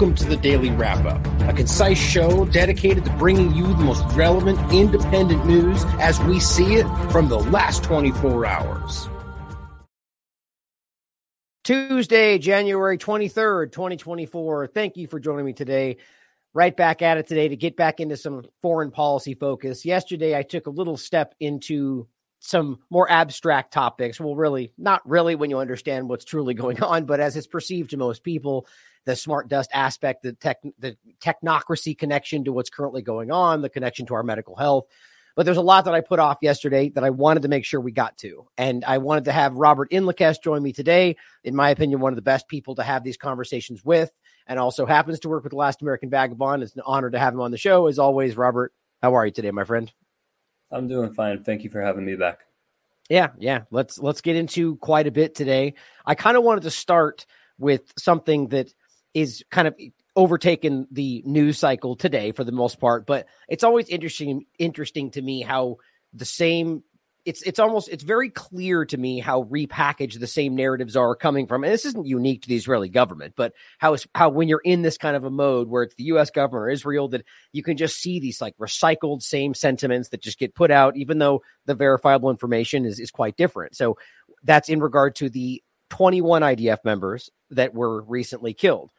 Welcome to the Daily Wrap Up, a concise show dedicated to bringing you the most relevant independent news as we see it from the last 24 hours. Tuesday, January 23rd, 2024. Thank you for joining me today. Right back at it today to get back into some foreign policy focus. Yesterday, I took a little step into some more abstract topics. Well, really, not really when you understand what's truly going on, but as it's perceived to most people, the smart dust aspect, the tech, the technocracy connection to what's currently going on, the connection to our medical health. But there's a lot that I put off yesterday that I wanted to make sure we got to. And I wanted to have Robert Inlakesh join me today. In my opinion, one of the best people to have these conversations with, and also happens to work with the Last American Vagabond. It's an honor to have him on the show. As always, Robert, how are you today, my friend? I'm doing fine. Thank you for having me back. Yeah, yeah. Let's let's get into quite a bit today. I kind of wanted to start with something that is kind of overtaken the news cycle today for the most part, but it's always interesting interesting to me how the same it's it's almost it's very clear to me how repackaged the same narratives are coming from. And this isn't unique to the Israeli government, but how how when you're in this kind of a mode where it's the U.S. government or Israel that you can just see these like recycled same sentiments that just get put out, even though the verifiable information is is quite different. So that's in regard to the 21 IDF members that were recently killed.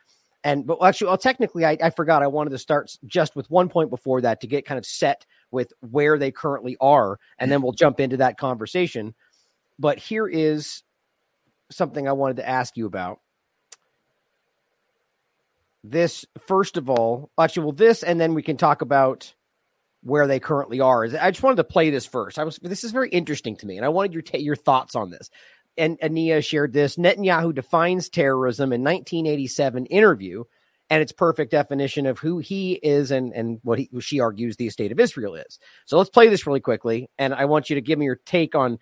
And but actually, well, technically, I, I forgot. I wanted to start just with one point before that to get kind of set with where they currently are, and then mm-hmm. we'll jump into that conversation. But here is something I wanted to ask you about. This, first of all, actually, well, this, and then we can talk about where they currently are. I just wanted to play this first. I was this is very interesting to me, and I wanted your your thoughts on this and Ania shared this. Netanyahu defines terrorism in 1987 interview, and its perfect definition of who he is and and what he she argues the state of Israel is. So let's play this really quickly, and I want you to give me your take on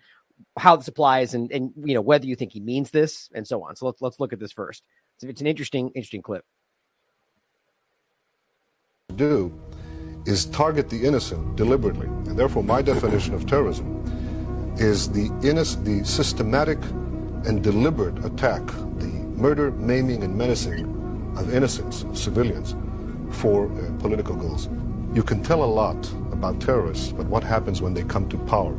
how this applies and and you know whether you think he means this and so on. So let's let's look at this first. It's, it's an interesting interesting clip. Do is target the innocent deliberately, and therefore my definition of terrorism is the, the systematic and deliberate attack, the murder, maiming, and menacing of innocents, of civilians, for uh, political goals. You can tell a lot about terrorists, but what happens when they come to power?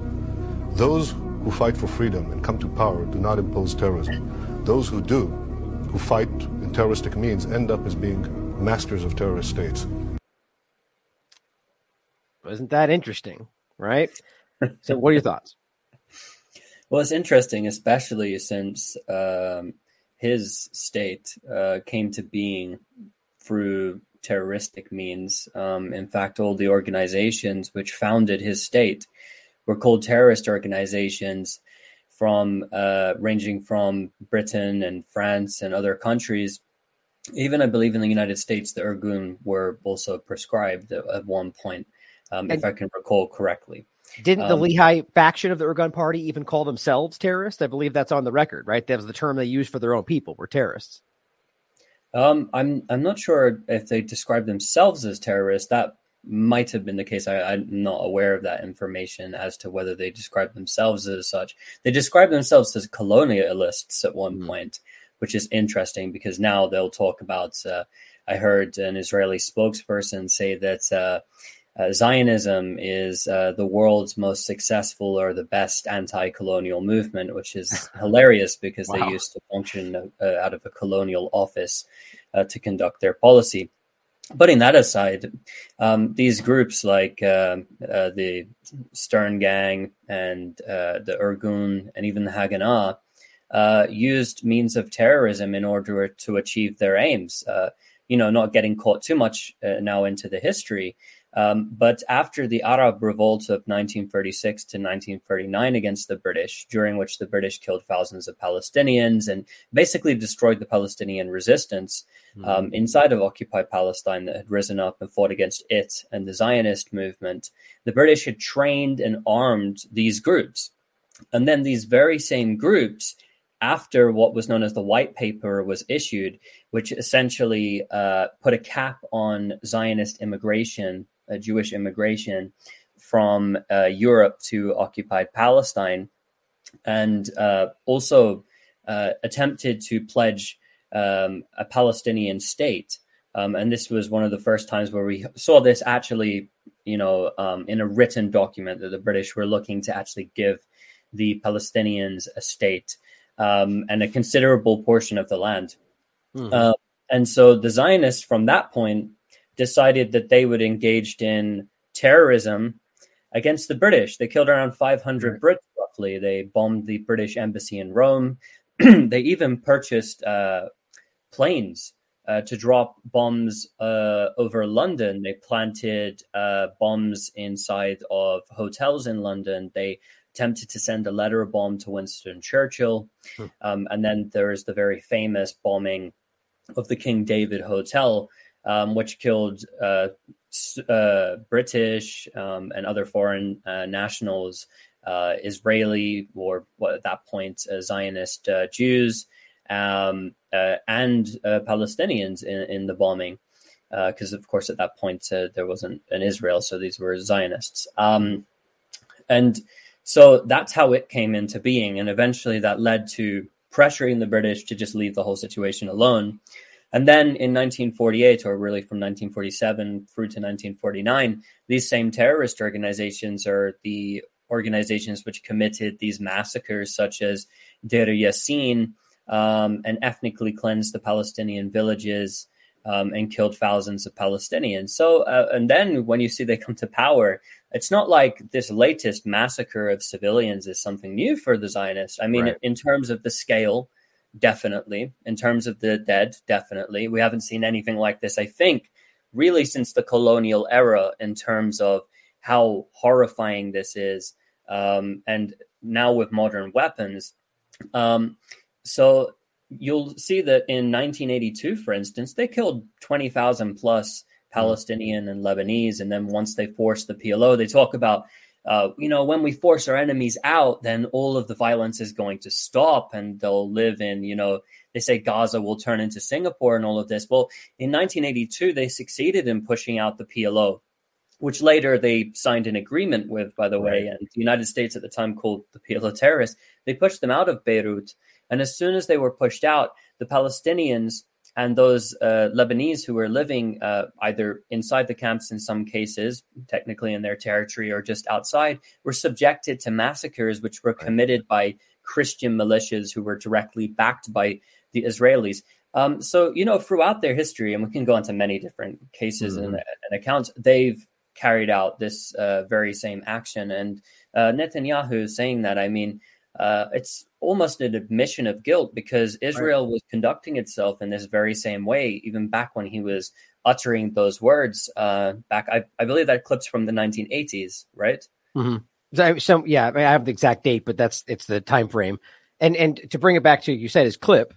Those who fight for freedom and come to power do not impose terrorism. Those who do, who fight in terroristic means, end up as being masters of terrorist states. Isn't that interesting, right? so, what are your thoughts? Well, it's interesting, especially since um, his state uh, came to being through terroristic means. Um, in fact, all the organizations which founded his state were called terrorist organizations, from uh, ranging from Britain and France and other countries. Even I believe in the United States, the Irgun were also prescribed at, at one point, um, if I can recall correctly. Didn't the um, Lehi faction of the Irgun Party even call themselves terrorists? I believe that's on the record, right? That was the term they used for their own people, were terrorists. Um, I'm I'm not sure if they described themselves as terrorists. That might have been the case. I, am not aware of that information as to whether they described themselves as such. They described themselves as colonialists at one mm. point, which is interesting because now they'll talk about. Uh, I heard an Israeli spokesperson say that. Uh, uh, Zionism is uh, the world's most successful or the best anti-colonial movement, which is hilarious because wow. they used to function uh, out of a colonial office uh, to conduct their policy. Putting that aside, um, these groups like uh, uh, the Stern Gang and the Irgun and even the Haganah used means of terrorism in order to achieve their aims. you know, not getting caught too much now into the history. Um, but after the Arab revolt of 1936 to 1939 against the British, during which the British killed thousands of Palestinians and basically destroyed the Palestinian resistance mm-hmm. um, inside of occupied Palestine that had risen up and fought against it and the Zionist movement, the British had trained and armed these groups. And then these very same groups after what was known as the white paper was issued, which essentially uh, put a cap on Zionist immigration Jewish immigration from uh, Europe to occupied Palestine, and uh, also attempted to pledge um, a Palestinian state. Um, and this was one of the first times where we saw this actually, you know, um, in a written document that the British were looking to actually give the Palestinians a state um, and a considerable portion of the land. Mm-hmm. Uh, and so the Zionists, from that point, decided that they would engage in terrorism against the British. They killed around 500 Brits roughly. They bombed the British embassy in Rome. they even purchased uh, planes uh, to drop bombs uh, over London. They planted uh, bombs inside of hotels in London. They attempted to send a letter bomb to Winston Churchill. Hmm. Um, and then there is the very famous bombing of the King David Hotel, um, which killed uh, uh, British um, and other foreign uh, nationals, uh, Israeli or at that point uh, Zionist uh, Jews, um, and Palestinians in, in, the bombing. Because of course, at that point there wasn't an Israel, so these were Zionists. Um, and so that's how it came into being. And eventually that led to pressuring the British to just leave the whole situation alone. And then in 1948, or really from 1947 through to 1949, these same terrorist organizations are the organizations which committed these massacres, such as Deir Yassin, um, and ethnically cleansed the Palestinian villages um, and killed thousands of Palestinians. So, uh, and then when you see they come to power, it's not like this latest massacre of civilians is something new for the Zionists. I mean, right. in terms of the scale, definitely. In terms of the dead, definitely. We haven't seen anything like this, I think, really since the colonial era in terms of how horrifying this is. Um, and now with modern weapons. Um, so you'll see that in 1982, for instance, they killed 20,000 plus Palestinian and Lebanese. And then once they forced the PLO, they talk about, uh, you know, when we force our enemies out, then all of the violence is going to stop and they'll live in, you know, they say Gaza will turn into Singapore and all of this. Well, in 1982, they succeeded in pushing out the PLO. Which later they signed an agreement with, by the right. way, and the United States at the time called the PLO terrorists. They pushed them out of Beirut, and as soon as they were pushed out, the Palestinians and those uh, Lebanese who were living uh, either inside the camps in some cases, technically in their territory, or just outside, were subjected to massacres which were committed by Christian militias who were directly backed by the Israelis. Um, so, you know, throughout their history, and we can go into many different cases mm-hmm. and, and, accounts, they've carried out this uh, very same action. And uh, Netanyahu saying that, I mean, uh, it's almost an admission of guilt because Israel right. was conducting itself in this very same way, even back when he was uttering those words. Uh, back, I, I believe that clips from the 1980s, right? Mm-hmm. So, so, yeah, I, mean, I have the exact date, but that's it's the time frame. And and to bring it back to you said his clip,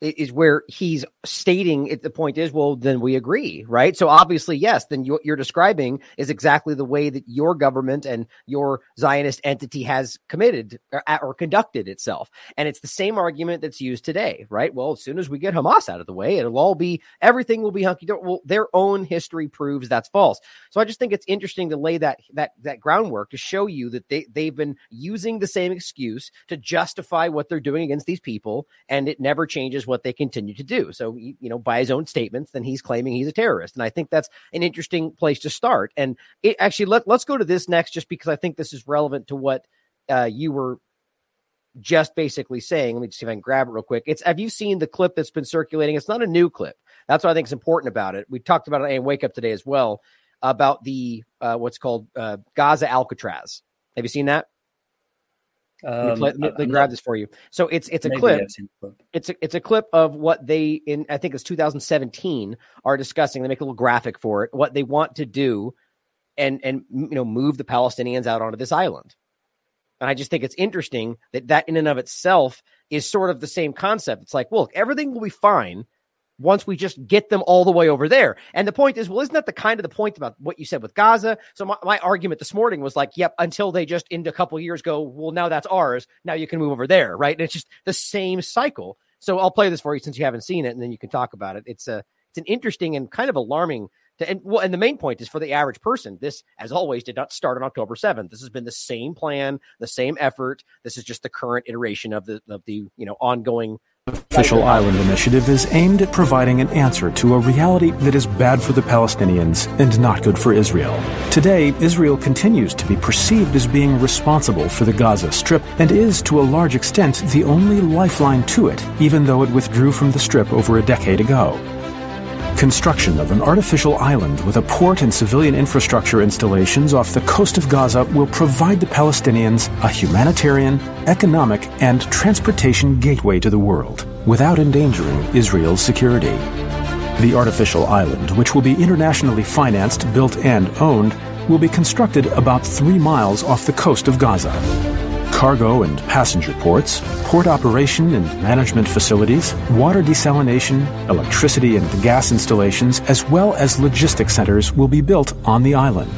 is where he's stating it, the point is well then we agree right? So obviously yes then what you're describing is exactly the way that your government and your zionist entity has committed or, or, conducted itself. And it's the same argument that's used today right? Well as soon as we get hamas out of the way it'll all be everything will be hunky dory well their own history proves that's false. So i just think it's interesting to lay that that that groundwork to show you that they they've been using the same excuse to justify what they're doing against these people and it never changes what they continue to do. So, you know, by his own statements, then he's claiming he's a terrorist. And I think that's an interesting place to start. And it actually, let, let's go to this next, just because I think this is relevant to what uh, you were just basically saying. Let me just see if I can grab it real quick. It's have you seen the clip that's been circulating? It's not a new clip. That's what I think is important about it. We talked about it in Wake Up today as well about the uh, what's called uh, Gaza Alcatraz. Have you seen that? Um, let me, let me grab this for you. So it's it's a clip. It's a it's a clip of what they in I think it's 2017 are discussing. They make a little graphic for it. What they want to do, and and you know move the Palestinians out onto this island. And I just think it's interesting that that in and of itself is sort of the same concept. It's like, well, everything will be fine once we just get them all the way over there. And the point is, well, isn't that the kind of the point about what you said with Gaza? So my, my argument this morning was like, yep, until they just in a couple years go, well, now that's ours. Now you can move over there, right? And it's just the same cycle. So I'll play this for you since you haven't seen it, and then you can talk about it. It's a it's an interesting and kind of alarming. To, and well, and the main point is for the average person. This, as always, did not start on October seventh. This has been the same plan, the same effort. This is just the current iteration of the of the you know ongoing Artificial Island initiative is aimed at providing an answer to a reality that is bad for the Palestinians and not good for Israel. Today, Israel continues to be perceived as being responsible for the Gaza Strip and is, to a large extent, the only lifeline to it, even though it withdrew from the Strip over a decade ago. Construction of an artificial island with a port and civilian infrastructure installations off the coast of Gaza will provide the Palestinians a humanitarian, economic, and transportation gateway to the world without endangering Israel's security. The artificial island, which will be internationally financed, built, and owned, will be constructed about three miles off the coast of Gaza cargo and passenger ports, port operation and management facilities, water desalination, electricity and gas installations, as well as logistic centers will be built on the island.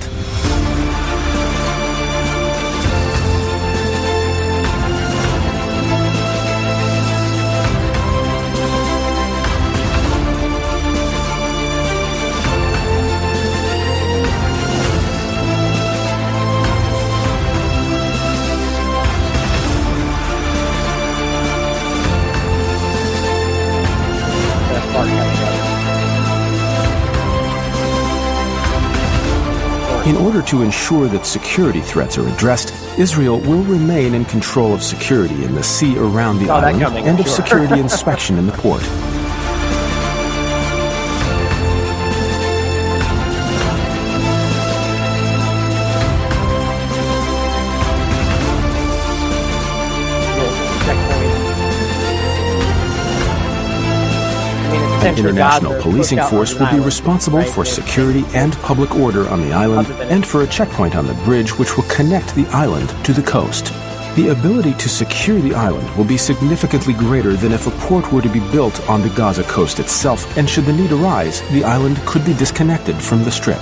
Order to ensure that security threats are addressed, Israel will remain in control of security in the sea around the oh, Saw island and of sure. security inspection in the port. An international policing force will be responsible for security and public order on the island and for a checkpoint on the bridge which will connect the island to the coast. The ability to secure the island will be significantly greater than if a port were to be built on the Gaza coast itself, and should the need arise, the island could be disconnected from the strip.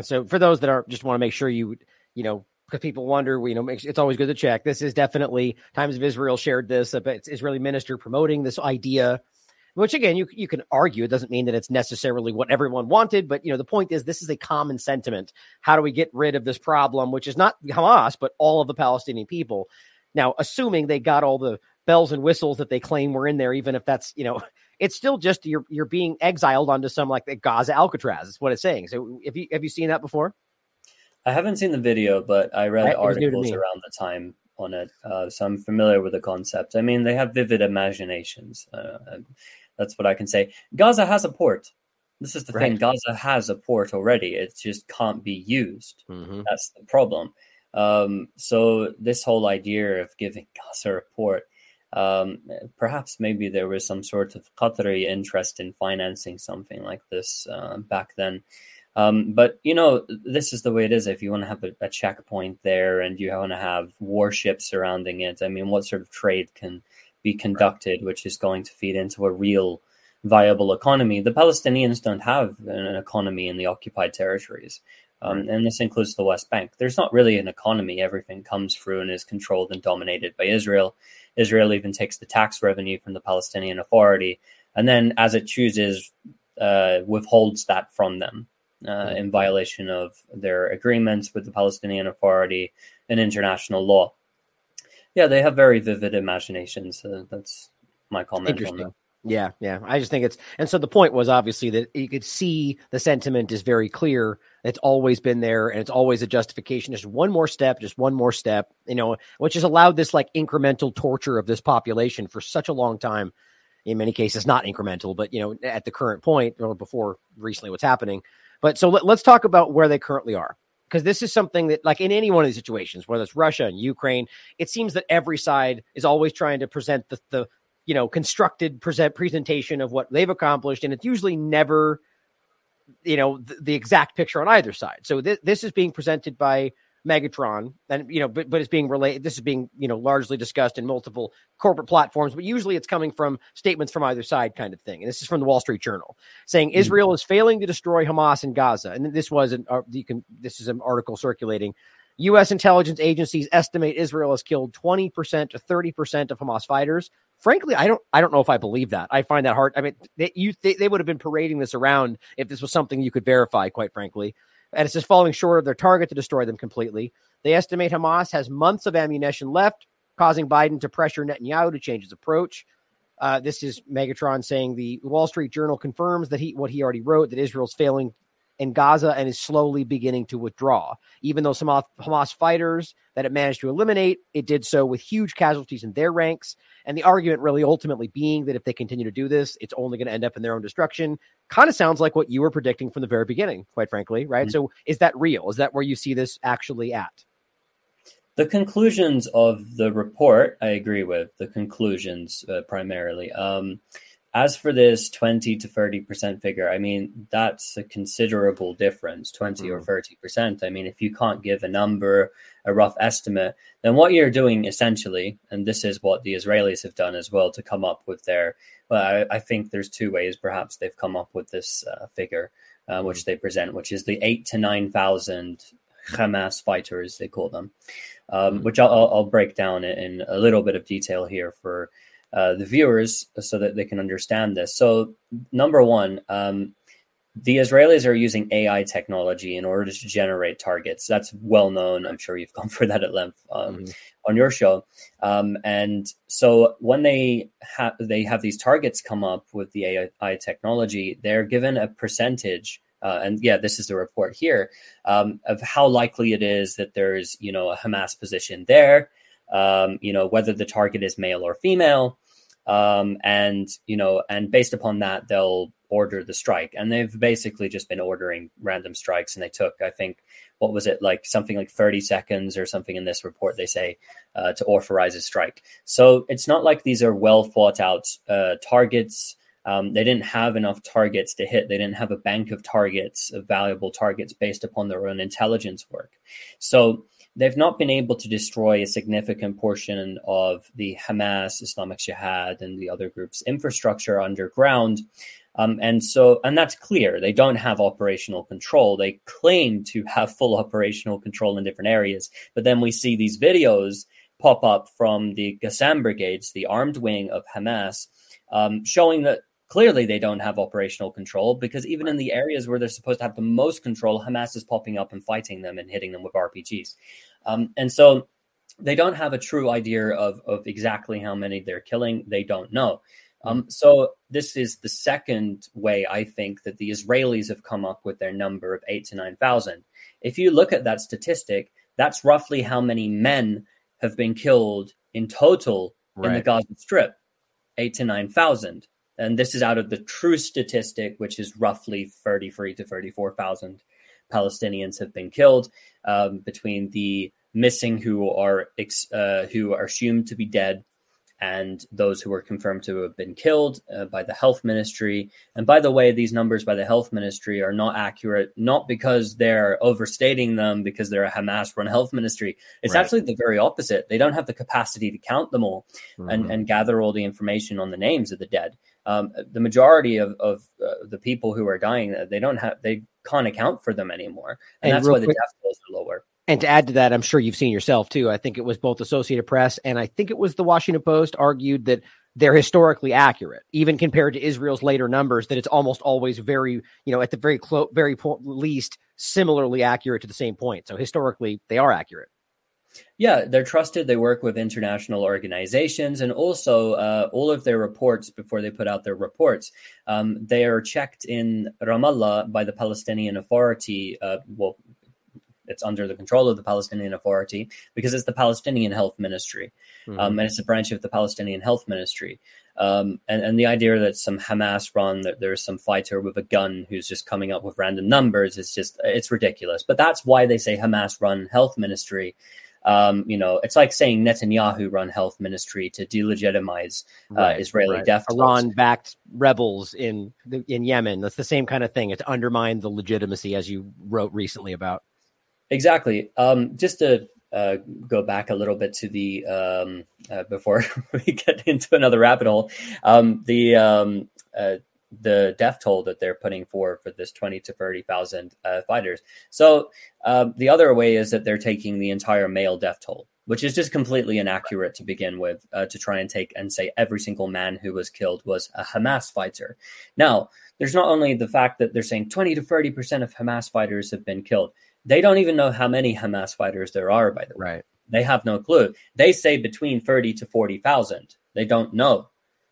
So for those that are just want to make sure you you know because people wonder, you know, it's always good to check. This is definitely Times of Israel shared this. but It's Israeli minister promoting this idea, which again you you can argue. It doesn't mean that it's necessarily what everyone wanted, but you know the point is this is a common sentiment. How do we get rid of this problem, which is not Hamas but all of the Palestinian people? Now, assuming they got all the bells and whistles that they claim were in there, even if that's you know it's still just you're you're being exiled onto some like the Gaza Alcatraz. Is what it's saying. So, have you have you seen that before? I haven't seen the video, but I read Right, it was new to articles around the time on it, uh, so I'm familiar with the concept. I mean, they have vivid imaginations. Uh, that's what I can say. Gaza has a port. This is the thing. Gaza has a port already. It just can't be used. Mm-hmm. That's the problem. Um, so this whole idea of giving Gaza a port, um, perhaps maybe there was some sort of Qatari interest in financing something like this uh, back then. Um, but you know, this is the way it is. If you want to have a, a checkpoint there and you want to have warships surrounding it, I mean, what sort of trade can be conducted, which is going to feed into a real viable economy? The Palestinians don't have an economy in the occupied territories. Um, and this includes the West Bank. There's not really an economy. Everything comes through and is controlled and dominated by Israel. Israel even takes the tax revenue from the Palestinian Authority, and then, as it chooses, uh, withholds that from them uh, in violation of their agreements with the Palestinian Authority and international law. Yeah, they have very vivid imaginations. Uh, that's my comment on Interesting. Yeah, yeah. I just think it's and so the point was obviously that you could see the sentiment is very clear. It's always been there, and it's always a justification. Just one more step, just one more step, you know, which has allowed this like incremental torture of this population for such a long time. In many cases, not incremental, but you know, at the current point or before recently, what's happening. But so let, let's talk about where they currently are, because this is something that, like in any one of these situations, whether it's Russia and Ukraine, it seems that every side is always trying to present the the you know constructed present presentation of what they've accomplished and it's usually never you know the, the exact picture on either side. So th- this is being presented by megatron and you know but, but it's being related this is being you know largely discussed in multiple corporate platforms but usually it's coming from statements from either side kind of thing and this is from the wall street journal saying israel is failing to destroy hamas in gaza and this was an uh, you can this is an article circulating U.S. intelligence agencies estimate Israel has killed 20% to 30% of Hamas fighters. Frankly, I don't, I don't know if I believe that. I find that hard. I mean, they, you, they, they would have been parading this around if this was something you could verify, quite frankly. And it's just falling short of their target to destroy them completely. They estimate Hamas has months of ammunition left, causing Biden to pressure Netanyahu to change his approach. Uh, this is Megatron saying the Wall Street Journal confirms that he what he already wrote that Israel's failing in Gaza and is slowly beginning to withdraw. Even though some Hamas fighters that it managed to eliminate, it did so with huge casualties in their ranks. And the argument really ultimately being that if they continue to do this, it's only going to end up in their own destruction. Kind of sounds like what you were predicting from the very beginning, quite frankly, right? Mm-hmm. So is that real? Is that where you see this actually at? The conclusions of the report, I agree with the conclusions uh, primarily. Um, as for this 20 to 30% figure, I mean, that's a considerable difference 20 mm. or 30%. I mean, if you can't give a number, a rough estimate, then what you're doing essentially, and this is what the Israelis have done as well to come up with their, well, I, I think there's two ways perhaps they've come up with this uh, figure, uh, which mm. they present, which is the eight to 9,000 Hamas fighters, they call them, um, mm. which I'll, I'll break down in a little bit of detail here for uh, the viewers so that they can understand this. So, number one, um, the Israelis are using AI technology in order to generate targets. That's well known. I'm sure you've gone for that at length um, mm-hmm. on your show. Um, and so when they have they have these targets come up with the AI technology, they're given a percentage. Uh, and yeah, this is the report here um, of how likely it is that there's you know a Hamas position there. Um, you know whether the target is male or female, um, and you know, and based upon that, they'll order the strike. And they've basically just been ordering random strikes. And they took, I think, what was it like something like 30 seconds or something in this report they say uh, to authorize a strike. So it's not like these are well thought out uh, targets. Um, they didn't have enough targets to hit. They didn't have a bank of targets, of valuable targets based upon their own intelligence work. So they've not been able to destroy a significant portion of the Hamas, Islamic Jihad, and the other groups' infrastructure underground. Um, and so, and that's clear. They don't have operational control. They claim to have full operational control in different areas. But then we see these videos pop up from the Qassam brigades, the armed wing of Hamas, um, showing that clearly they don't have operational control because even in the areas where they're supposed to have the most control, Hamas is popping up and fighting them and hitting them with RPGs. Um, and so they don't have a true idea of, of exactly how many they're killing. They don't know. Um, so this is the second way I think that the Israelis have come up with their number of eight to nine thousand. If you look at that statistic, that's roughly how many men have been killed in total right. in the Gaza Strip, eight to nine thousand. And this is out of the true statistic, which is roughly 33 to 34,000 Palestinians have been killed um, between the missing who are uh, who are assumed to be dead and those who were confirmed to have been killed uh, by the health ministry. And by the way, these numbers by the health ministry are not accurate, not because they're overstating them because they're a Hamas run health ministry. It's right. actually the very opposite. They don't have the capacity to count them all mm-hmm. and, and gather all the information on the names of the dead. Um, the majority of, of uh, the people who are dying, they don't have, they can't account for them anymore. And, and that's why quick, the death tolls are lower. And to add to that, I'm sure you've seen yourself too. I think it was both Associated Press and I think it was the Washington Post argued that they're historically accurate, even compared to Israel's later numbers. That it's almost always very, you know, at the very close, very po- least, similarly accurate to the same point. So historically, they are accurate. Yeah, they're trusted. They work with international organizations, and also uh, all of their reports before they put out their reports, um, they are checked in Ramallah by the Palestinian Authority. Uh, well, it's under the control of the Palestinian Authority because it's the Palestinian Health Ministry, mm-hmm. um, and it's a branch of the Palestinian Health Ministry. Um, and, and the idea that some Hamas run that there's some fighter with a gun who's just coming up with random numbers is just it's ridiculous. But that's why they say Hamas run health ministry. Um, you know, it's like saying Netanyahu run health ministry to delegitimize uh, right, Israeli right. death. Iran backed rebels in in Yemen. That's the same kind of thing. It's to undermine the legitimacy, as you wrote recently about. Exactly. Um, just to uh, go back a little bit to the um, uh, before we get into another rabbit hole, um, the um, uh, the death toll that they're putting forward for this twenty to thirty thousand uh, fighters. So um, the other way is that they're taking the entire male death toll, which is just completely inaccurate to begin with. Uh, to try and take and say every single man who was killed was a Hamas fighter. Now, there's not only the fact that they're saying twenty to thirty percent of Hamas fighters have been killed they don't even know how many Hamas fighters there are, by the way. Right. They have no clue. They say between 30 to 40,000. They don't know.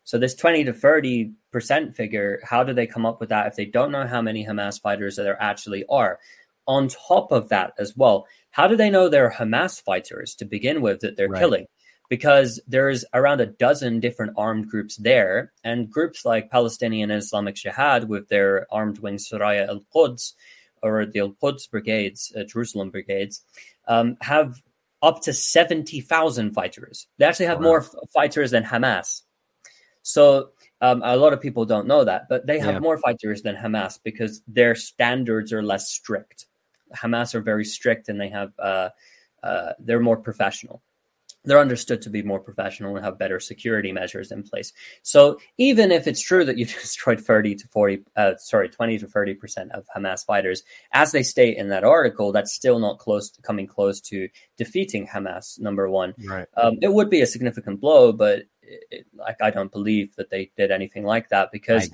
So this 20 to 30 percent figure, how do they come up with that if they don't know how many Hamas fighters there actually are? On top of that as well, how do they know they're Hamas fighters to begin with that they're right. killing? Because there's around a dozen different armed groups there, and groups like Palestinian Islamic Jihad with their armed wing Saraya al Quds or the Al Quds brigades, uh, Jerusalem brigades, um, have up to 70,000 fighters. They actually have wow. more f- fighters than Hamas. So um, a lot of people don't know that, but they have yeah. more fighters than Hamas because their standards are less strict. Hamas are very strict and they have uh, uh, they're more professional they're understood to be more professional and have better security measures in place. So even if it's true that you destroyed 30 to 40, uh, sorry, 20 to 30 percent of Hamas fighters, as they state in that article, that's still not close to coming close to defeating Hamas. Number one, right. um, it would be a significant blow, but it, like I don't believe that they did anything like that because.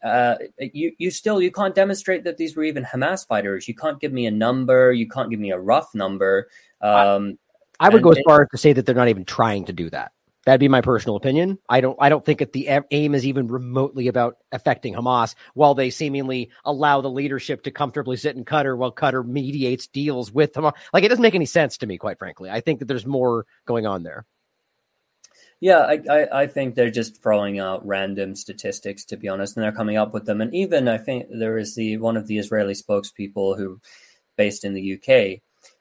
Uh, you you still you can't demonstrate that these were even Hamas fighters. You can't give me a number. You can't give me a rough number. Um, I would go as far as to say that they're not even trying to do that. That'd be my personal opinion. I don't. I don't think that the aim is even remotely about affecting Hamas. While they seemingly allow the leadership to comfortably sit in Qatar while Qatar mediates deals with Hamas, like it doesn't make any sense to me, quite frankly. I think that there's more going on there. Yeah, I, I, I, think they're just throwing out random statistics, to be honest, and they're coming up with them. And even I think there is the one of the Israeli spokespeople who, based in the UK,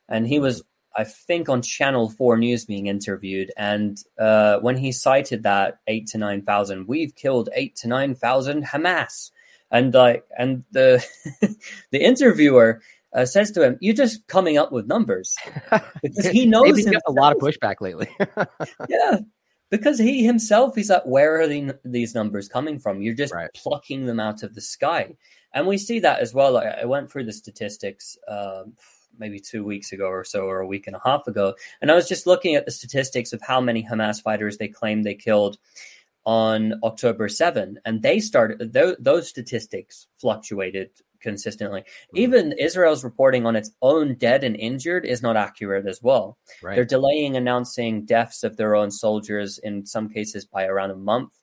and he was I think on Channel Four News being interviewed, and uh, when he cited that eight to nine thousand, we've killed eight to nine thousand Hamas, and like, and the the interviewer uh, says to him, "You're just coming up with numbers," because he knows he's got a lot of pushback lately. yeah, because he himself, is like, "Where are the, these numbers coming from? You're just right. plucking them out of the sky," and we see that as well. I, I went through the statistics. Uh, maybe two weeks ago or so, or a week and a half ago. And I was just looking at the statistics of how many Hamas fighters they claimed they killed on October 7. And they started, th- those statistics fluctuated consistently. Mm-hmm. Even Israel's reporting on its own dead and injured is not accurate as well. Right. They're delaying announcing deaths of their own soldiers in some cases by around a month.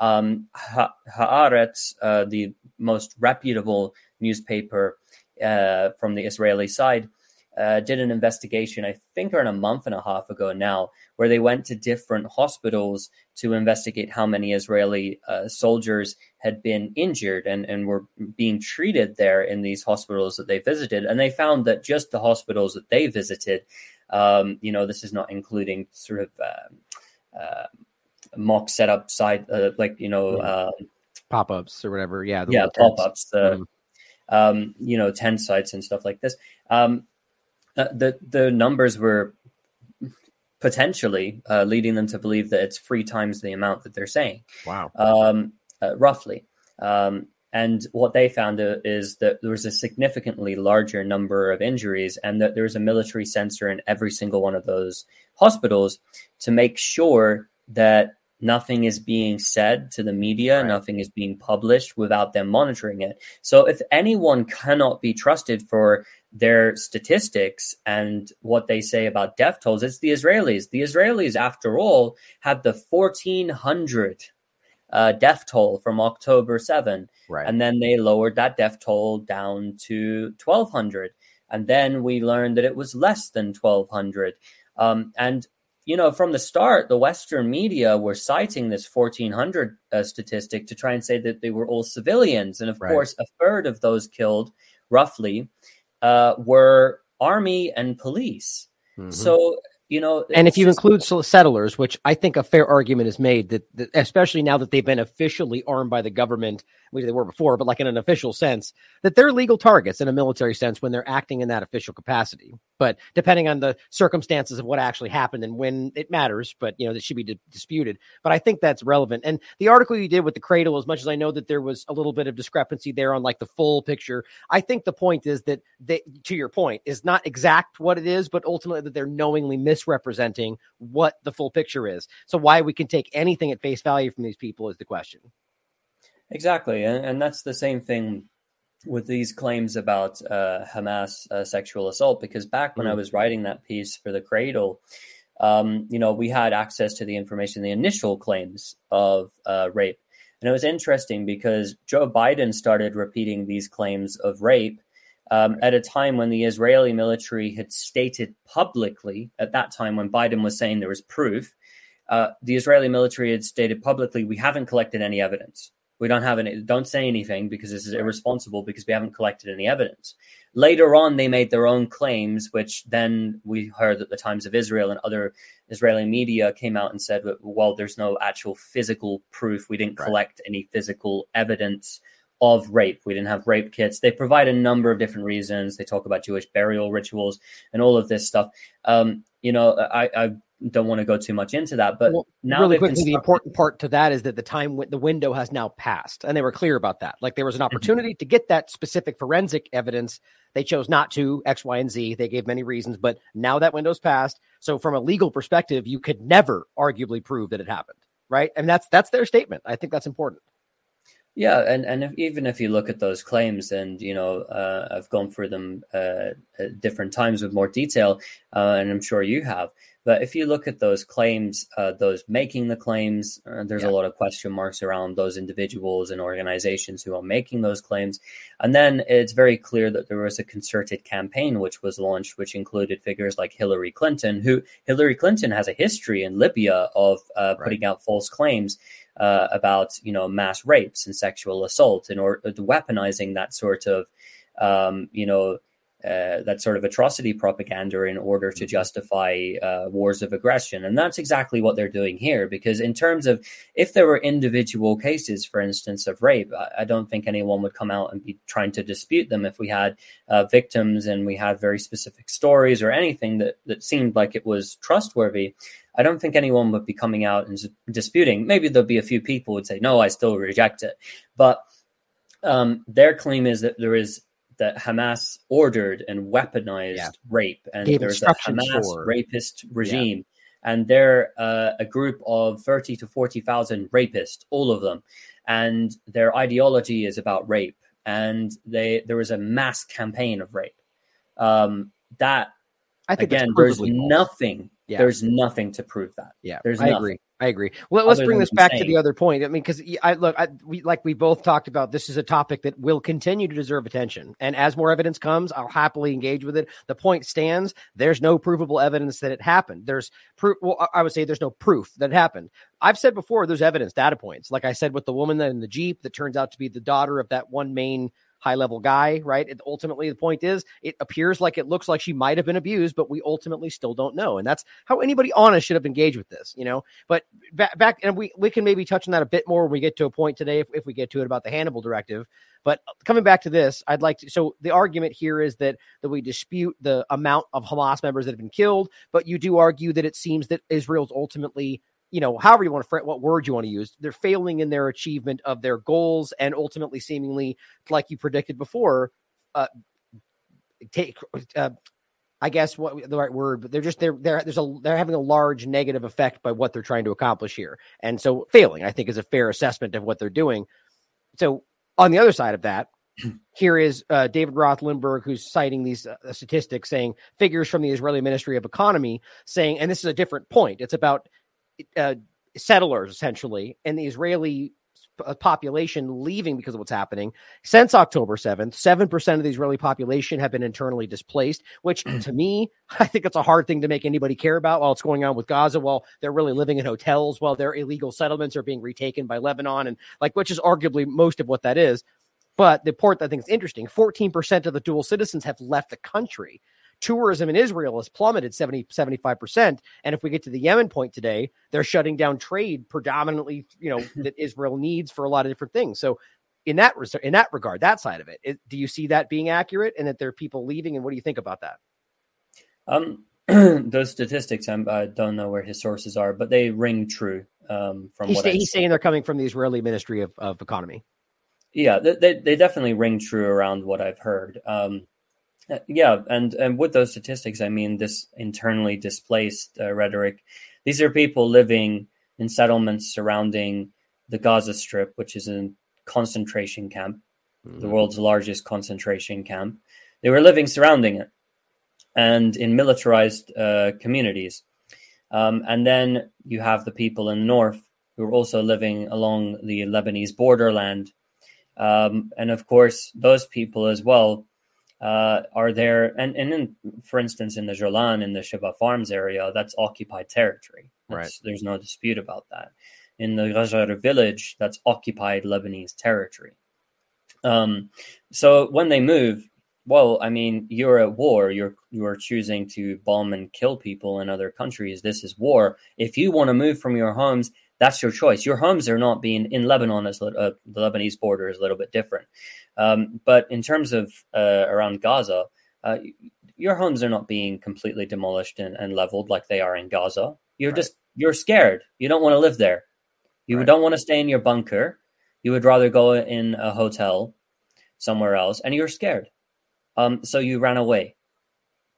Um, ha- Haaretz, uh, the most reputable newspaper uh, from the Israeli side, uh, did an investigation, I think around a month and a half ago now, where they went to different hospitals to investigate how many Israeli uh, soldiers had been injured and, and were being treated there in these hospitals that they visited. And they found that just the hospitals that they visited, um, you know, this is not including sort of uh, uh mock setup side, uh, like, you know, um, pop ups or whatever. Yeah. Yeah, pop ups. Mm-hmm. Um, you know, tent sites and stuff like this. Um, uh, the the numbers were potentially uh, leading them to believe that it's three times the amount that they're saying. Wow. Um, uh, roughly. Um, and what they found uh, is that there was a significantly larger number of injuries, and that there was a military censor in every single one of those hospitals to make sure that nothing is being said to the media, right. nothing is being published without them monitoring it. So if anyone cannot be trusted for their statistics and what they say about death tolls, it's the Israelis. The Israelis, after all, had the 1400 uh, death toll from October 7. Right. And then they lowered that death toll down to 1200. And then we learned that it was less than 1200. Um, and you know, from the start, the Western media were citing this 1400 uh, statistic to try and say that they were all civilians. And of right. course, a third of those killed, roughly, uh, were army and police. Mm-hmm. So you know, and if you just, include settlers, which I think a fair argument is made that, that, especially now that they've been officially armed by the government, which they were before, but like in an official sense, that they're legal targets in a military sense when they're acting in that official capacity. But depending on the circumstances of what actually happened and when it matters, but you know, that should be disputed. But I think that's relevant. And the article you did with the cradle, as much as I know that there was a little bit of discrepancy there on like the full picture, I think the point is that they, to your point, is not exact what it is, but ultimately that they're knowingly misrepresenting what the full picture is. So why we can take anything at face value from these people is the question. Exactly, and, and that's the same thing with these claims about uh, Hamas uh, sexual assault. Because back when mm. I was writing that piece for the Cradle, um, you know, we had access to the information, the initial claims of uh, rape. And it was interesting because Joe Biden started repeating these claims of rape um, at a time when the Israeli military had stated publicly, at that time when Biden was saying there was proof, uh, the Israeli military had stated publicly, we haven't collected any evidence. We don't have any, don't say anything because this is irresponsible because we haven't collected any evidence. Later on, they made their own claims, which then we heard that the Times of Israel and other Israeli media came out and said, well, there's no actual physical proof. We didn't collect right. any physical evidence of rape. We didn't have rape kits. They provide a number of different reasons. They talk about Jewish burial rituals and all of this stuff. Um, you know, I, I don't want to go too much into that, but well, now really quickly, the important part to that is that the time the window has now passed, and they were clear about that. Like there was an mm-hmm. opportunity to get that specific forensic evidence. They chose not to X, Y, and Z. They gave many reasons, but now that window's passed. So from a legal perspective, you could never arguably prove that it happened, right? And that's that's their statement. I think that's important. Yeah, and and if, even if you look at those claims, and you know, uh, I've gone through them uh, at different times with more detail, uh, and I'm sure you have. But if you look at those claims, uh, those making the claims, uh, there's yeah. a lot of question marks around those individuals and organizations who are making those claims. And then it's very clear that there was a concerted campaign which was launched, which included figures like Hillary Clinton, who Hillary Clinton has a history in Libya of uh, putting right. out false claims uh, about you know mass rapes and sexual assault and or weaponizing that sort of um, you know uh, that sort of atrocity propaganda in order to mm-hmm. justify uh, wars of aggression. And that's exactly what they're doing here. Because, in terms of if there were individual cases, for instance, of rape, I, I don't think anyone would come out and be trying to dispute them if we had uh, victims and we had very specific stories or anything that, that seemed like it was trustworthy. I don't think anyone would be coming out and disputing. Maybe there'll be a few people would say, no, I still reject it. But um, their claim is that there is that Hamas ordered and weaponized yeah. rape, and Gave there's a Hamas for... rapist regime, yeah. and they're uh, a group of thirty to forty thousand rapists, all of them, and their ideology is about rape, and they there was a mass campaign of rape. Um, that I think again, there's nothing. Yeah. There's nothing to prove that. Yeah, there's I nothing. agree. I agree. Well, let's bring this back to the other point. I mean, because I look, I, we like we both talked about. This is a topic that will continue to deserve attention, and as more evidence comes, I'll happily engage with it. The point stands: there's no provable evidence that it happened. There's proof. Well, I would say there's no proof that it happened. I've said before, there's evidence, data points. Like I said with the woman in the jeep that turns out to be the daughter of that one main high level guy, right? It, ultimately, the point is, it appears like it looks like she might have been abused, but we ultimately still don't know. And that's how anybody honest should have engaged with this, you know? But back, back and we, we can maybe touch on that a bit more when we get to a point today, if, if we get to it about the Hannibal directive. But coming back to this, I'd like to. So the argument here is that that we dispute the amount of Hamas members that have been killed, but you do argue that it seems that Israel's ultimately you know, however you want to what word you want to use, they're failing in their achievement of their goals and ultimately, seemingly, like you predicted before, uh, take, uh, I guess what the right word, but they're just they're they're there's a they're having a large negative effect by what they're trying to accomplish here, and so failing, I think, is a fair assessment of what they're doing. So on the other side of that, here is uh, David Roth Lindberg, who's citing these uh, statistics, saying figures from the Israeli Ministry of Economy, saying, and this is a different point. It's about uh, settlers essentially and the Israeli uh, population leaving because of what's happening since October 7th. 7% of the Israeli population have been internally displaced, which to me, I think it's a hard thing to make anybody care about while it's going on with Gaza, while they're really living in hotels, while their illegal settlements are being retaken by Lebanon, and like, which is arguably most of what that is. But the part that I think is interesting 14% of the dual citizens have left the country tourism in Israel has plummeted 70, 75%. And if we get to the Yemen point today, they're shutting down trade predominantly, you know, that Israel needs for a lot of different things. So in that in that regard, that side of it, it, do you see that being accurate and that there are people leaving? And what do you think about that? Um, those statistics, I'm, I do not know where his sources are, but they ring true. Um, from he's, what he's saying, they're coming from the Israeli Ministry of, of Economy. Yeah, they, they definitely ring true around what I've heard. Um, uh, yeah, and and with those statistics, I mean this internally displaced uh, rhetoric. These are people living in settlements surrounding the Gaza Strip, which is a concentration camp, mm-hmm. the world's largest concentration camp. They were living surrounding it, and in militarized uh, communities. Um, and then you have the people in the north who are also living along the Lebanese borderland. Um, and of course, those people as well uh, are there. And, and in, for instance, in the Jolan, in the Shebaa Farms area, that's occupied territory. That's, Right. There's no dispute about that. In the Ghajar village, that's occupied Lebanese territory. Um, so when they move, well, I mean, you're at war. You're you're choosing to bomb and kill people in other countries. This is war. If you want to move from your homes, that's your choice. Your homes are not being in Lebanon. Is uh, the Lebanese border is a little bit different, um, but in terms of uh, around Gaza, uh, your homes are not being completely demolished and, and leveled like they are in Gaza. You're Right. just you're scared. You don't want to live there. You Right. don't want to stay in your bunker. You would rather go in a hotel somewhere else, and you're scared. Um, so you ran away.